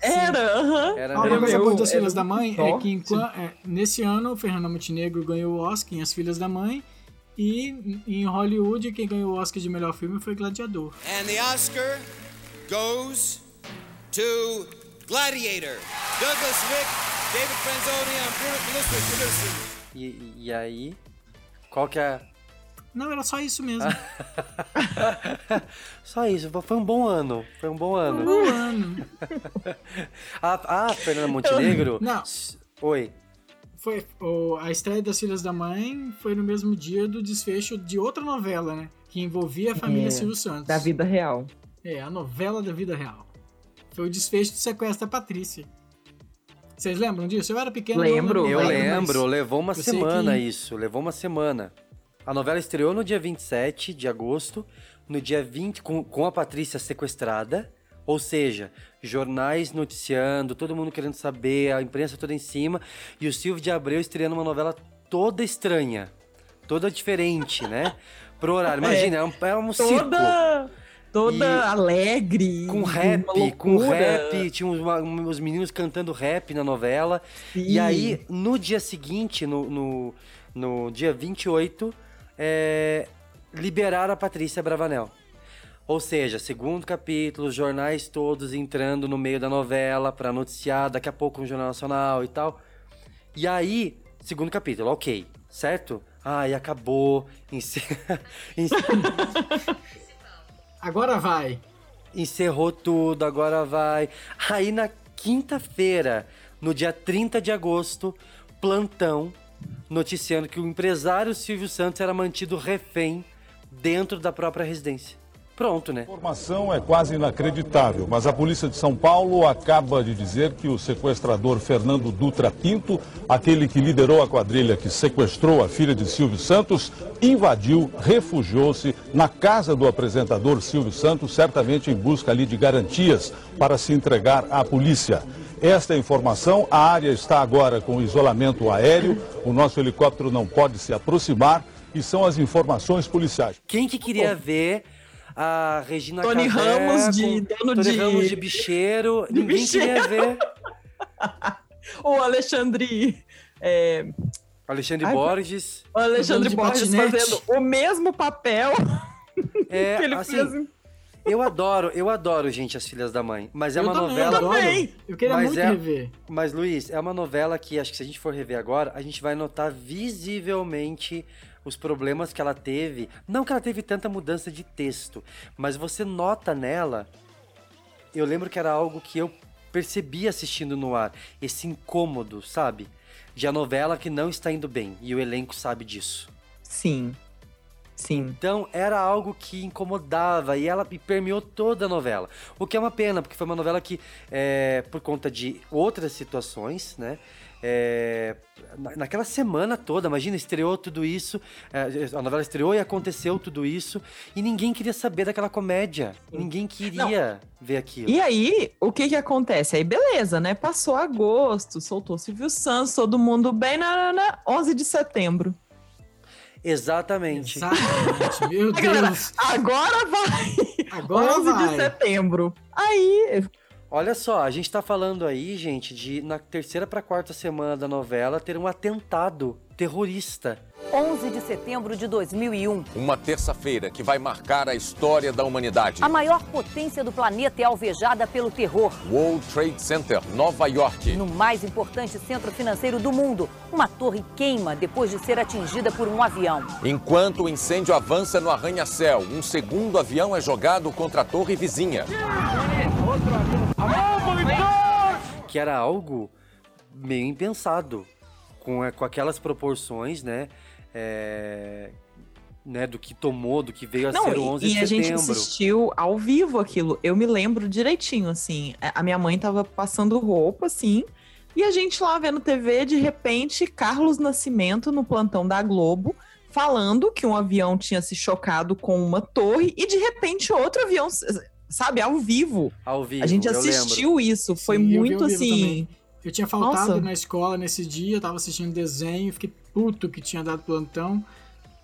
Era, aham. Era Ah, uma coisa boa das era Filhas da Mãe é top, que enqua- é, nesse ano Fernanda Montenegro ganhou o Oscar em As Filhas da Mãe e em Hollywood quem ganhou o Oscar de melhor filme foi Gladiador. And the Oscar goes to Gladiator. Douglas Wick, David Franzoni, and Bruno producing. E, e aí, qual que é... Não, era só isso mesmo. Só isso, foi um bom ano. Foi um bom ano. Um bom ano. a, a Fernanda Montenegro. Não. Oi. Foi, o- a estreia das Filhas da Mãe foi no mesmo dia do desfecho de outra novela, né? Que envolvia a família É, Silvio Santos. Da vida real. É, a novela da vida real. Foi o desfecho do sequestro da Patrícia. Vocês lembram disso? Eu era pequeno. Lembro. Eu mas lembro, levou uma eu semana que- isso, levou uma semana. A novela estreou no dia 27 de agosto, no dia 20, com, com a Patrícia sequestrada, ou seja, jornais noticiando, todo mundo querendo saber, a imprensa toda em cima, e o Silvio de Abreu estreando uma novela toda estranha, toda diferente, né? Pro horário. Imagina, era um, era um circo. Toda, toda E- alegre. Com rap, com rap, tinha uns, uns meninos cantando rap na novela. E Sim. aí, no dia seguinte, no, no, no dia 28, é, liberaram a Patrícia Bravanel. Ou seja, segundo capítulo, jornais todos entrando no meio da novela pra noticiar, daqui a pouco no Jornal Nacional e tal. E aí, segundo capítulo, ok, certo? Ai, acabou. Ence- ence- Agora vai. Encerrou tudo, agora vai. Aí na quinta-feira, no dia 30 de agosto, plantão noticiando que o empresário Silvio Santos era mantido refém dentro da própria residência. Pronto, né? A informação é quase inacreditável, mas a polícia de São Paulo acaba de dizer que o sequestrador Fernando Dutra Pinto, aquele que liderou a quadrilha que sequestrou a filha de Silvio Santos, invadiu, refugiou-se na casa do apresentador Silvio Santos, certamente em busca ali de garantias para se entregar à polícia. Esta é informação, a área está agora com isolamento aéreo, o nosso helicóptero não pode se aproximar e são as informações policiais. Quem que queria ver a Regina Tony Ramos de dono Tony de- Ramos de bicheiro? de Ninguém queria bicheiro. ver. O Alexandre. é, Alexandre Ai, Borges. o Alexandre Borges patinete. fazendo o mesmo papel É, que ele assim, fez em Eu adoro, eu adoro, gente, As Filhas da Mãe. Mas é Eu uma também, novela. eu adoro. Eu queria muito é- rever. Mas, Luiz, é uma novela que acho que se a gente for rever agora, a gente vai notar visivelmente os problemas que ela teve. Não que ela teve tanta mudança de texto, mas você nota nela. Eu lembro que era algo que eu percebi assistindo no ar. Esse incômodo, sabe? De a novela que não está indo bem. E o elenco sabe disso. Sim. Sim. Então era algo que incomodava e ela permeou toda a novela. O que é uma pena, porque foi uma novela que, é, por conta de outras situações, né? É, na- naquela semana toda, imagina, estreou tudo isso, é, a novela estreou e aconteceu tudo isso, e ninguém queria saber daquela comédia. Ninguém queria ver aquilo. E aí, o que que acontece? Aí, beleza, né? Passou agosto, soltou Silvio Santos, todo mundo bem, na, na, na 11 de setembro. Exatamente. Exatamente, meu galera, Deus. agora vai! Agora 11 vai. de setembro. Aí, Olha só, a gente tá falando aí, gente, de na terceira pra quarta semana da novela ter um atentado terrorista. 11 de setembro de 2001. Uma terça-feira que vai marcar a história da humanidade. A maior potência do planeta é alvejada pelo terror. World Trade Center, Nova York. No mais importante centro financeiro do mundo, uma torre queima depois de ser atingida por um avião. Enquanto o incêndio avança no arranha-céu, um segundo avião é jogado contra a torre vizinha. Que era algo meio impensado, com, com aquelas proporções, né? é, né, do que tomou, do que veio a Não, ser o 11 e, de e a gente setembro. assistiu ao vivo aquilo. Eu me lembro direitinho, assim. A a minha mãe tava passando roupa, assim. E a gente lá vendo TV, de repente, Carlos Nascimento no plantão da Globo, falando que um avião tinha se chocado com uma torre e de repente outro avião, sabe, ao vivo. Ao vivo, A gente eu assistiu isso, foi Sim, eu muito vivo assim. também. Eu tinha faltado Nossa. na escola nesse dia, eu tava assistindo desenho, fiquei puto que tinha dado plantão.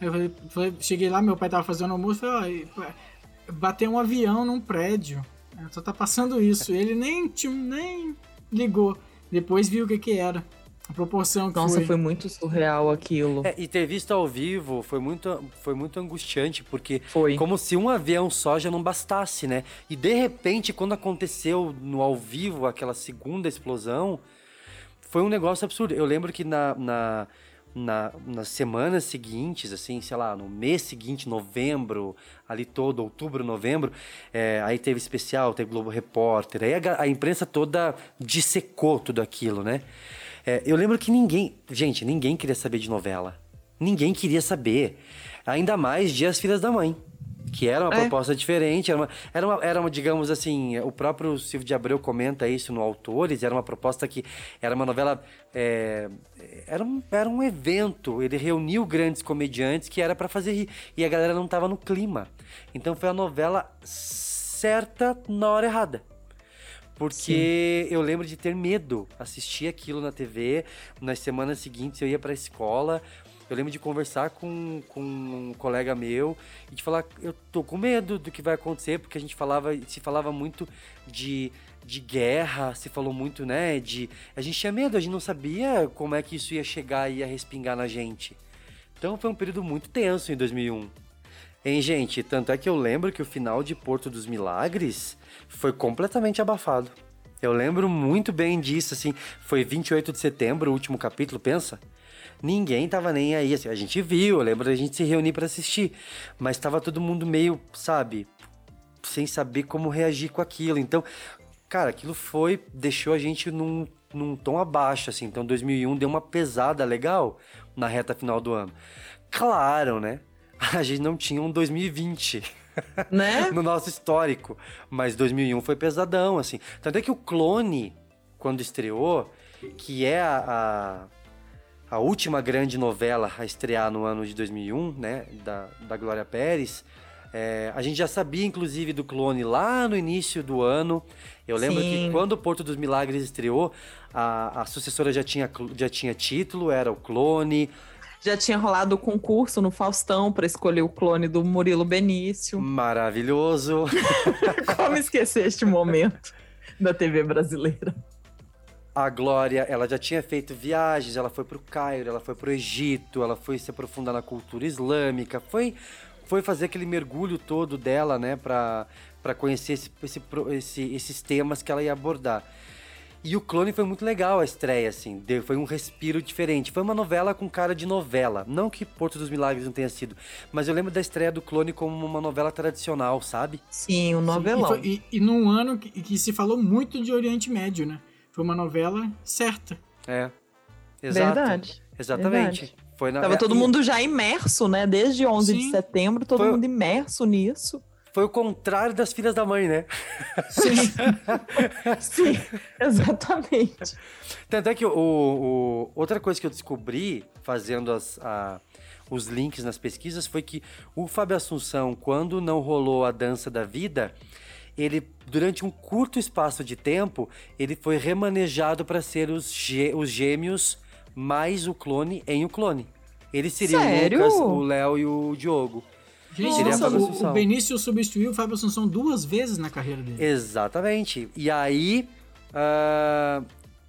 Aí Eu falei, falei- cheguei lá, meu pai tava fazendo almoço, falei, ó, bateu um avião num prédio. Só tá passando isso. Ele nem, nem ligou. Depois viu o que que era. A proporção que Nossa, foi. foi muito surreal aquilo. É, e ter visto ao vivo foi muito, foi muito angustiante, porque Foi. como se um avião só já não bastasse, né? E de repente, quando aconteceu no ao vivo aquela segunda explosão, foi um negócio absurdo. Eu lembro que na, na, na- nas semanas seguintes, assim, sei lá, no mês seguinte, novembro, ali todo, outubro, novembro, é, aí teve especial, teve Globo Repórter, aí a, a imprensa toda dissecou tudo aquilo, né? É, eu lembro que ninguém, gente, ninguém queria saber de novela. Ninguém queria saber. Ainda mais de As Filhas da Mãe. Que era uma É. proposta diferente, era uma, era uma, era uma, digamos assim, o próprio Silvio de Abreu comenta isso no Autores, era uma proposta que era uma novela, é, era, um, era um evento, ele reuniu grandes comediantes que era pra fazer rir, e a galera não tava no clima. Então foi a novela certa na hora errada. Porque eu lembro de ter medo, assistir aquilo na TV, nas semanas seguintes eu ia pra escola, eu lembro de conversar com, com um colega meu e de falar, eu tô com medo do que vai acontecer, porque a gente falava, se falava muito de, de guerra, se falou muito, né, de... A gente tinha medo, a gente não sabia como é que isso ia chegar e ia respingar na gente. Então foi um período muito tenso em 2001. Hein, gente? Tanto é que eu lembro que o final de Porto dos Milagres foi completamente abafado. Eu lembro muito bem disso, assim. Foi 28 de setembro, o último capítulo, pensa? Ninguém tava nem aí, assim. A gente viu, eu lembro da gente se reunir pra assistir. Mas tava todo mundo meio, sabe, sem saber como reagir com aquilo. Então, cara, aquilo foi, deixou a gente num, num tom abaixo, assim. Então, 2001 deu uma pesada legal na reta final do ano. Claro, né? A gente não tinha um 2020. Né? no nosso histórico. Mas 2001 foi pesadão, assim. Tanto é que o Clone, quando estreou, que é a, a, a última grande novela a estrear no ano de 2001, né? Da, da Glória Pérez. é, a gente já sabia, inclusive, do Clone lá no início do ano. Eu lembro Sim. que quando o Porto dos Milagres estreou, a, a sucessora já tinha, já tinha título, era o Clone. Já tinha rolado o concurso no Faustão pra escolher o clone do Murilo Benício. Maravilhoso. Como esquecer este momento da TV brasileira? A Glória, ela já tinha feito viagens, ela foi pro Cairo, ela foi pro Egito, ela foi se aprofundar na cultura islâmica, foi, foi fazer aquele mergulho todo dela, né, pra conhecer esse, esse- esses temas que ela ia abordar. E o Clone foi muito legal a estreia, assim, deu- foi um respiro diferente. Foi uma novela com cara de novela. Não que Porto dos Milagres não tenha sido, mas eu lembro da estreia do Clone como uma novela tradicional, sabe? Sim, um E, novelão. foi- e, e num ano que, que se falou muito de Oriente Médio, né? Foi uma novela certa. É. Exato. Verdade. Exatamente. Verdade. Foi na, Tava é, todo e- mundo já imerso, né? Desde 11 de Sim. setembro, todo Foi- mundo imerso nisso. Foi o contrário das filhas da mãe, né? Sim. Sim, exatamente. Tanto é que o, o- outra coisa que eu descobri fazendo as, a- os links nas pesquisas foi que o Fábio Assunção, quando não rolou a dança da vida, ele durante um curto espaço de tempo, ele foi remanejado para ser os, gê- os gêmeos mais o clone em o clone. Ele seria Sério? o Lucas, o Léo e o Diogo. Gente, nossa, Fábio o, Assunção. o Benício substituiu o Fábio Assunção duas vezes na carreira dele. Exatamente. E aí, ah,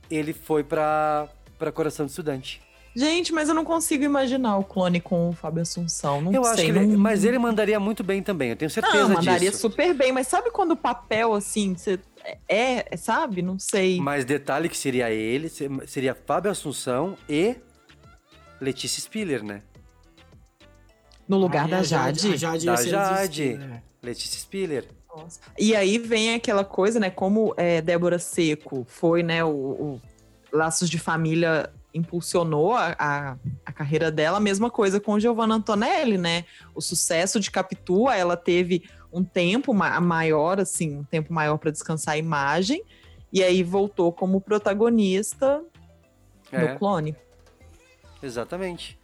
ele foi pra, pra Coração de Estudante. Gente, mas eu não consigo imaginar o clone com o Fábio Assunção. Não eu sei. acho que ele, não... mas ele mandaria muito bem também, eu tenho certeza Não, mandaria disso. super bem, mas sabe quando o papel, assim, você é, é, sabe? Não sei. Mas detalhe que seria ele, se- seria Fábio Assunção e Letícia Spiller, né? No lugar Aí da a Jade- Jade. a Jade Da Jade? Letícia Spiller. E aí vem aquela coisa, né? Como é, Débora Seco foi, né? O, o Laços de Família impulsionou a, a, a carreira dela, a mesma coisa com Giovanna Antonelli, né? O sucesso de Capitua, ela teve um tempo ma- maior, assim, um tempo maior para descansar a imagem, e aí voltou como protagonista É. do clone. Exatamente.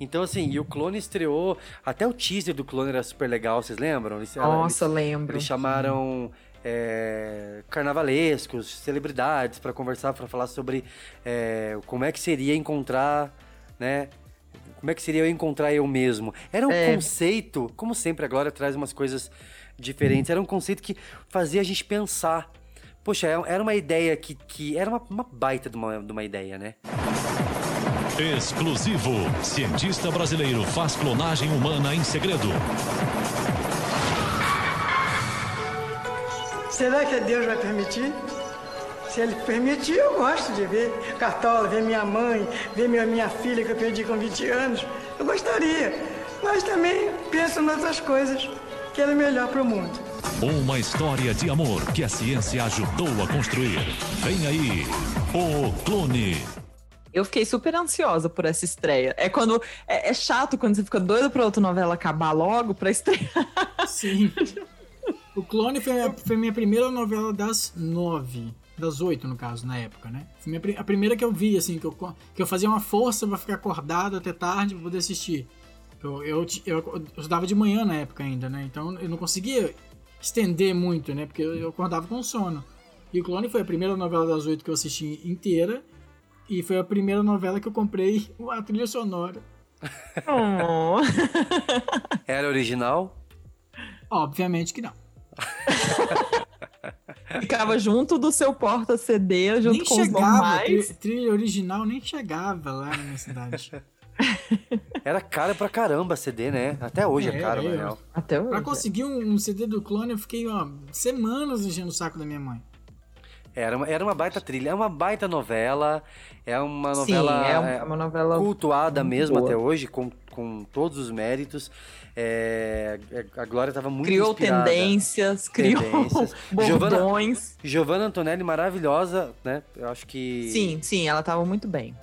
Então, assim, e o clone estreou. Até o teaser do clone era super legal, vocês lembram? Eles, Nossa, eles, lembro. Eles chamaram é, carnavalescos, celebridades para conversar, para falar sobre é, como é que seria encontrar, né? Como é que seria eu encontrar eu mesmo? Era um É. conceito, como sempre, a Glória traz umas coisas diferentes. Era um conceito que fazia a gente pensar. Poxa, é- era uma ideia que, que era uma, uma baita de uma, de uma ideia, né? Exclusivo. Cientista brasileiro faz clonagem humana em segredo. Será que Deus vai permitir? Se ele permitir, eu gosto de ver Cartola, ver minha mãe, ver minha, minha filha que eu perdi com 20 anos. Eu gostaria, mas também penso em outras coisas que era melhor para o mundo. Uma história de amor que a ciência ajudou a construir. Vem aí, o clone. Eu fiquei super ansiosa por essa estreia. É quando. É, é chato quando você fica doido pra outra novela acabar logo pra estrear. Sim. O Clone foi a, foi minha primeira novela das nove. Das oito, no caso, na época, né? A primeira que eu vi, assim, que eu, que eu fazia uma força pra ficar acordado até tarde pra poder assistir. Eu, eu, eu, eu estudava de manhã na época ainda, né? Então eu não conseguia estender muito, né? Porque eu, eu acordava com sono. E o Clone foi a primeira novela das oito que eu assisti inteira. E foi a primeira novela que eu comprei a trilha sonora. Era original? Obviamente que não. Ficava junto do seu porta-CD, junto nem com os chegava, normais. tri- trilha original nem chegava lá na minha cidade. Era caro pra caramba CD, né? Até hoje é, caro, na eu- real. Até Pra conseguir um, um CD do clone, eu fiquei ó, semanas enchendo o saco da minha mãe. Era uma, era uma baita trilha, é uma baita novela, é uma Sim, novela, é um- uma novela cultuada mesmo boa. até hoje, com, com todos os méritos. É, é, a Glória estava muito Criou inspirada. tendências, criou bordões. Giovanna Antonelli, maravilhosa, né? Eu acho que... Sim, sim, ela tava muito bem.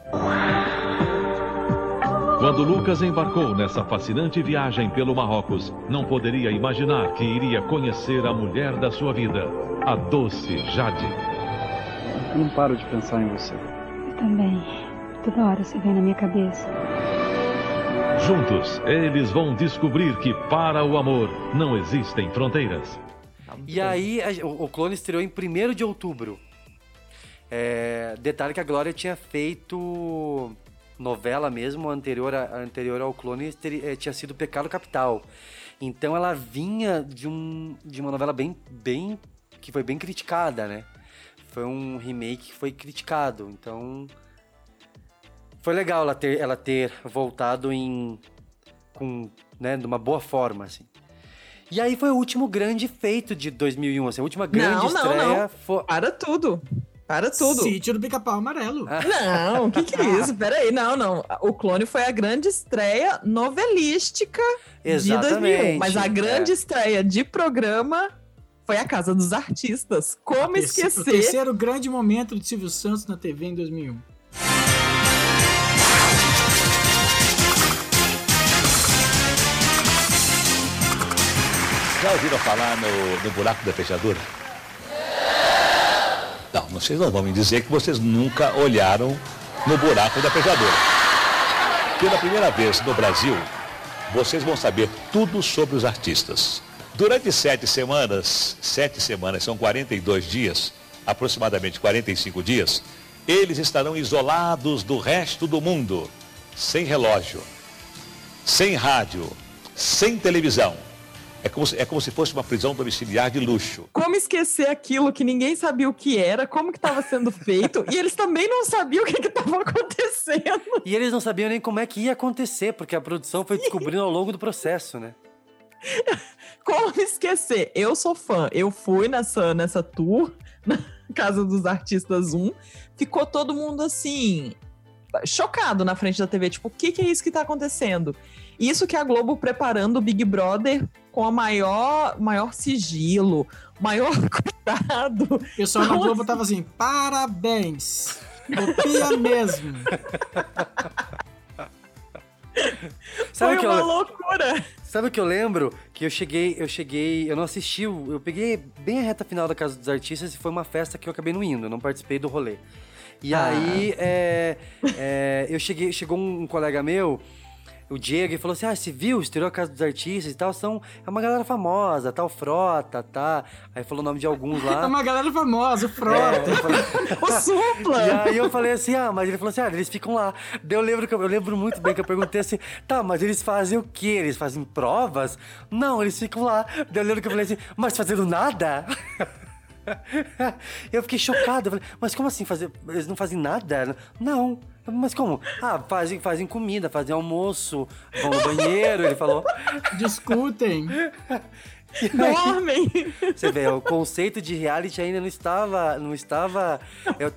Quando Lucas embarcou nessa fascinante viagem pelo Marrocos, não poderia imaginar que iria conhecer a mulher da sua vida, a doce Jade. Eu não paro de pensar em você. Eu também. Toda hora você vem na minha cabeça. Juntos, eles vão descobrir que para o amor não existem fronteiras. E aí, a- o, o Clone estreou em 1 de outubro. É, detalhe que a Glória tinha feito novela mesmo, anterior, a, anterior ao Clone, teri- eh, tinha sido Pecado Capital. Então ela vinha de, um, de uma novela bem, bem. que foi bem criticada, né? Foi um remake que foi criticado. Então. Foi legal ela ter, ela ter voltado em. com. né, de uma boa forma, assim. E aí foi o último grande feito de 2001, assim, a última grande não, não, estreia não. foi... Para tudo. Para tudo. Sítio do Pica-Pau Amarelo. Não, o que, que é isso? Peraí, não, não. O Clone foi a grande estreia novelística de Exatamente, 2001. Mas a grande é. estreia de programa foi a Casa dos Artistas. Como Terce- esquecer? O terceiro grande momento de Silvio Santos na TV em 2001. Já ouviram falar no, no buraco da fechadura? Não, vocês não vão me dizer que vocês nunca olharam no buraco da fechadura. Pela primeira vez no Brasil, vocês vão saber tudo sobre os artistas. Durante sete semanas, sete semanas são 42 dias, aproximadamente 45 dias, eles estarão isolados do resto do mundo, sem relógio, sem rádio, sem televisão. É como, se, é como se fosse uma prisão domiciliar de luxo. Como esquecer aquilo que ninguém sabia o que era, como que estava sendo feito, e eles também não sabiam o que estava acontecendo. E eles não sabiam nem como é que ia acontecer, porque a produção foi descobrindo ao longo do processo, né? Como esquecer? Eu sou fã. Eu fui nessa, nessa tour, na Casa dos Artistas 1. Ficou todo mundo assim, chocado na frente da TV. Tipo, o que, que é isso que tá acontecendo? Isso que a Globo preparando o Big Brother com a maior, maior sigilo, maior cuidado. O pessoal na Globo tava assim, parabéns. Copia mesmo. Foi o que uma loucura. Sabe o que eu lembro? Que eu cheguei, eu cheguei, eu não assisti, eu peguei bem a reta final da Casa dos Artistas e foi uma festa que eu acabei não indo, eu não participei do rolê. E Ah. aí, é, é, eu cheguei, chegou um colega meu, o Diego, e falou assim: Ah, você viu? Estreou a Casa dos Artistas e tal, são, é uma galera famosa, tal, Frota, tá? Aí falou o nome de alguns É lá. uma galera famosa, o Frota. É, falei- O Supla! E aí eu falei assim, ah, mas ele falou assim, ah, eles ficam lá. Daí eu lembro, eu lembro muito bem que eu perguntei assim, tá, mas eles fazem o quê? Eles fazem provas? Não, eles ficam lá. Daí eu lembro que eu falei assim, mas fazendo nada? Eu fiquei chocado, eu falei, mas como assim fazer? Eles não fazem nada? Não. Mas como? Ah, fazem, fazem comida, fazem almoço, vão no banheiro, ele falou. Discutem. Dormem. Você vê, o conceito de reality ainda não estava. Não estava eu-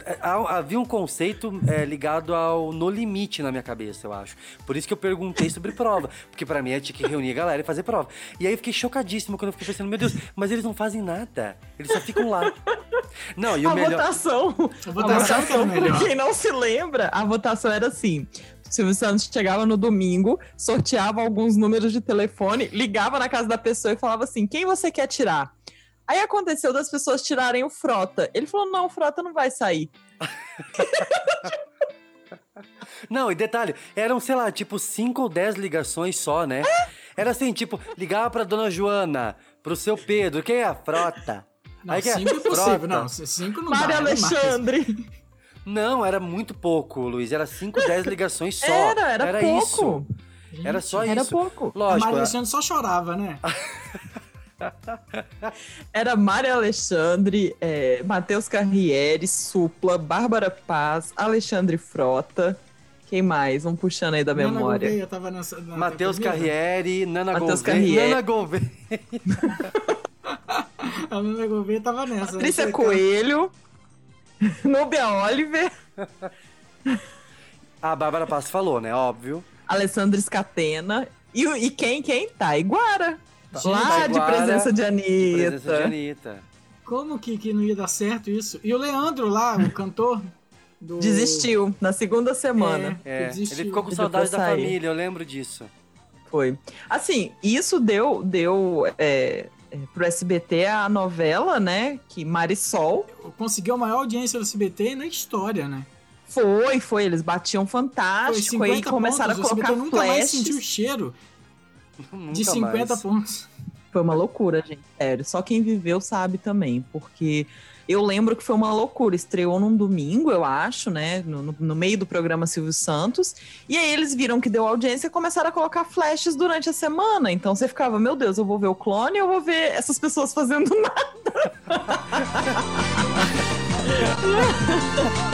havia um conceito é, ligado ao no limite na minha cabeça, eu acho. Por isso que eu perguntei sobre prova. Porque pra mim eu tinha que reunir a galera e fazer prova. E aí eu fiquei chocadíssimo quando eu fiquei pensando, meu Deus, mas eles não fazem nada. Eles só ficam lá. Não, e o a melhor. votação. A votação que era melhor. Quem não se lembra, a votação era assim. O Silvio Santos chegava no domingo, sorteava alguns números de telefone, ligava na casa da pessoa e falava assim: quem você quer tirar? Aí aconteceu das pessoas tirarem o Frota. Ele falou: não, o Frota não vai sair. Não, e detalhe, eram, sei lá, tipo 5 ou 10 ligações só, né? Era assim, tipo, ligava pra dona Joana, pro seu Pedro, quem é a frota? Não, Aí que cinco é frota. possível. Não, cinco não Mário dá. Alexandre. Não, era muito pouco, Luiz. Era 5, 10 ligações só. Era, era pouco. isso. Era só Era isso. pouco. A Lógico. Maria é- Alexandre só chorava, né? Era Mário Alexandre, é, Matheus Carriere, Supla, Bárbara Paz, Alexandre Frota. Quem mais? Vamos puxando aí da Nana memória. Gouveia tava nessa. na- Matheus primeira. Carriere, Nana Matheus Gouveia. Carriere. Nana Gouveia. A Nana Gouveia tava nessa. Patrícia né? Coelho, Nubia Oliver, A Bárbara Paz falou, né? Óbvio. Alessandra Scatena e, e quem? Quem? Taiguara. Lá Taiguara, de presença de Anitta. Presença de Anitta. Como que, que não ia dar certo isso? E o Leandro lá, o cantor do... Desistiu na segunda semana. É, Desistiu. ele ficou com saudade da família, eu lembro disso. Foi. Assim, isso deu, deu é, é, pro SBT a novela, né? Que Marisol. Conseguiu a maior audiência do SBT na história, né? Foi, foi. Eles batiam Foi fantástico. Aí 50 começaram pontos, a colocar SBT nunca mais sentiu cheiro de 50 mais. pontos. Foi uma loucura, gente. Sério. Só quem viveu sabe também. Porque eu lembro que foi uma loucura. Estreou num domingo, eu acho, né? No, no meio do programa Silvio Santos. E aí eles viram que deu audiência e começaram a colocar flashes durante a semana. Então você ficava, meu Deus, eu vou ver o clone, eu vou ver essas pessoas fazendo nada.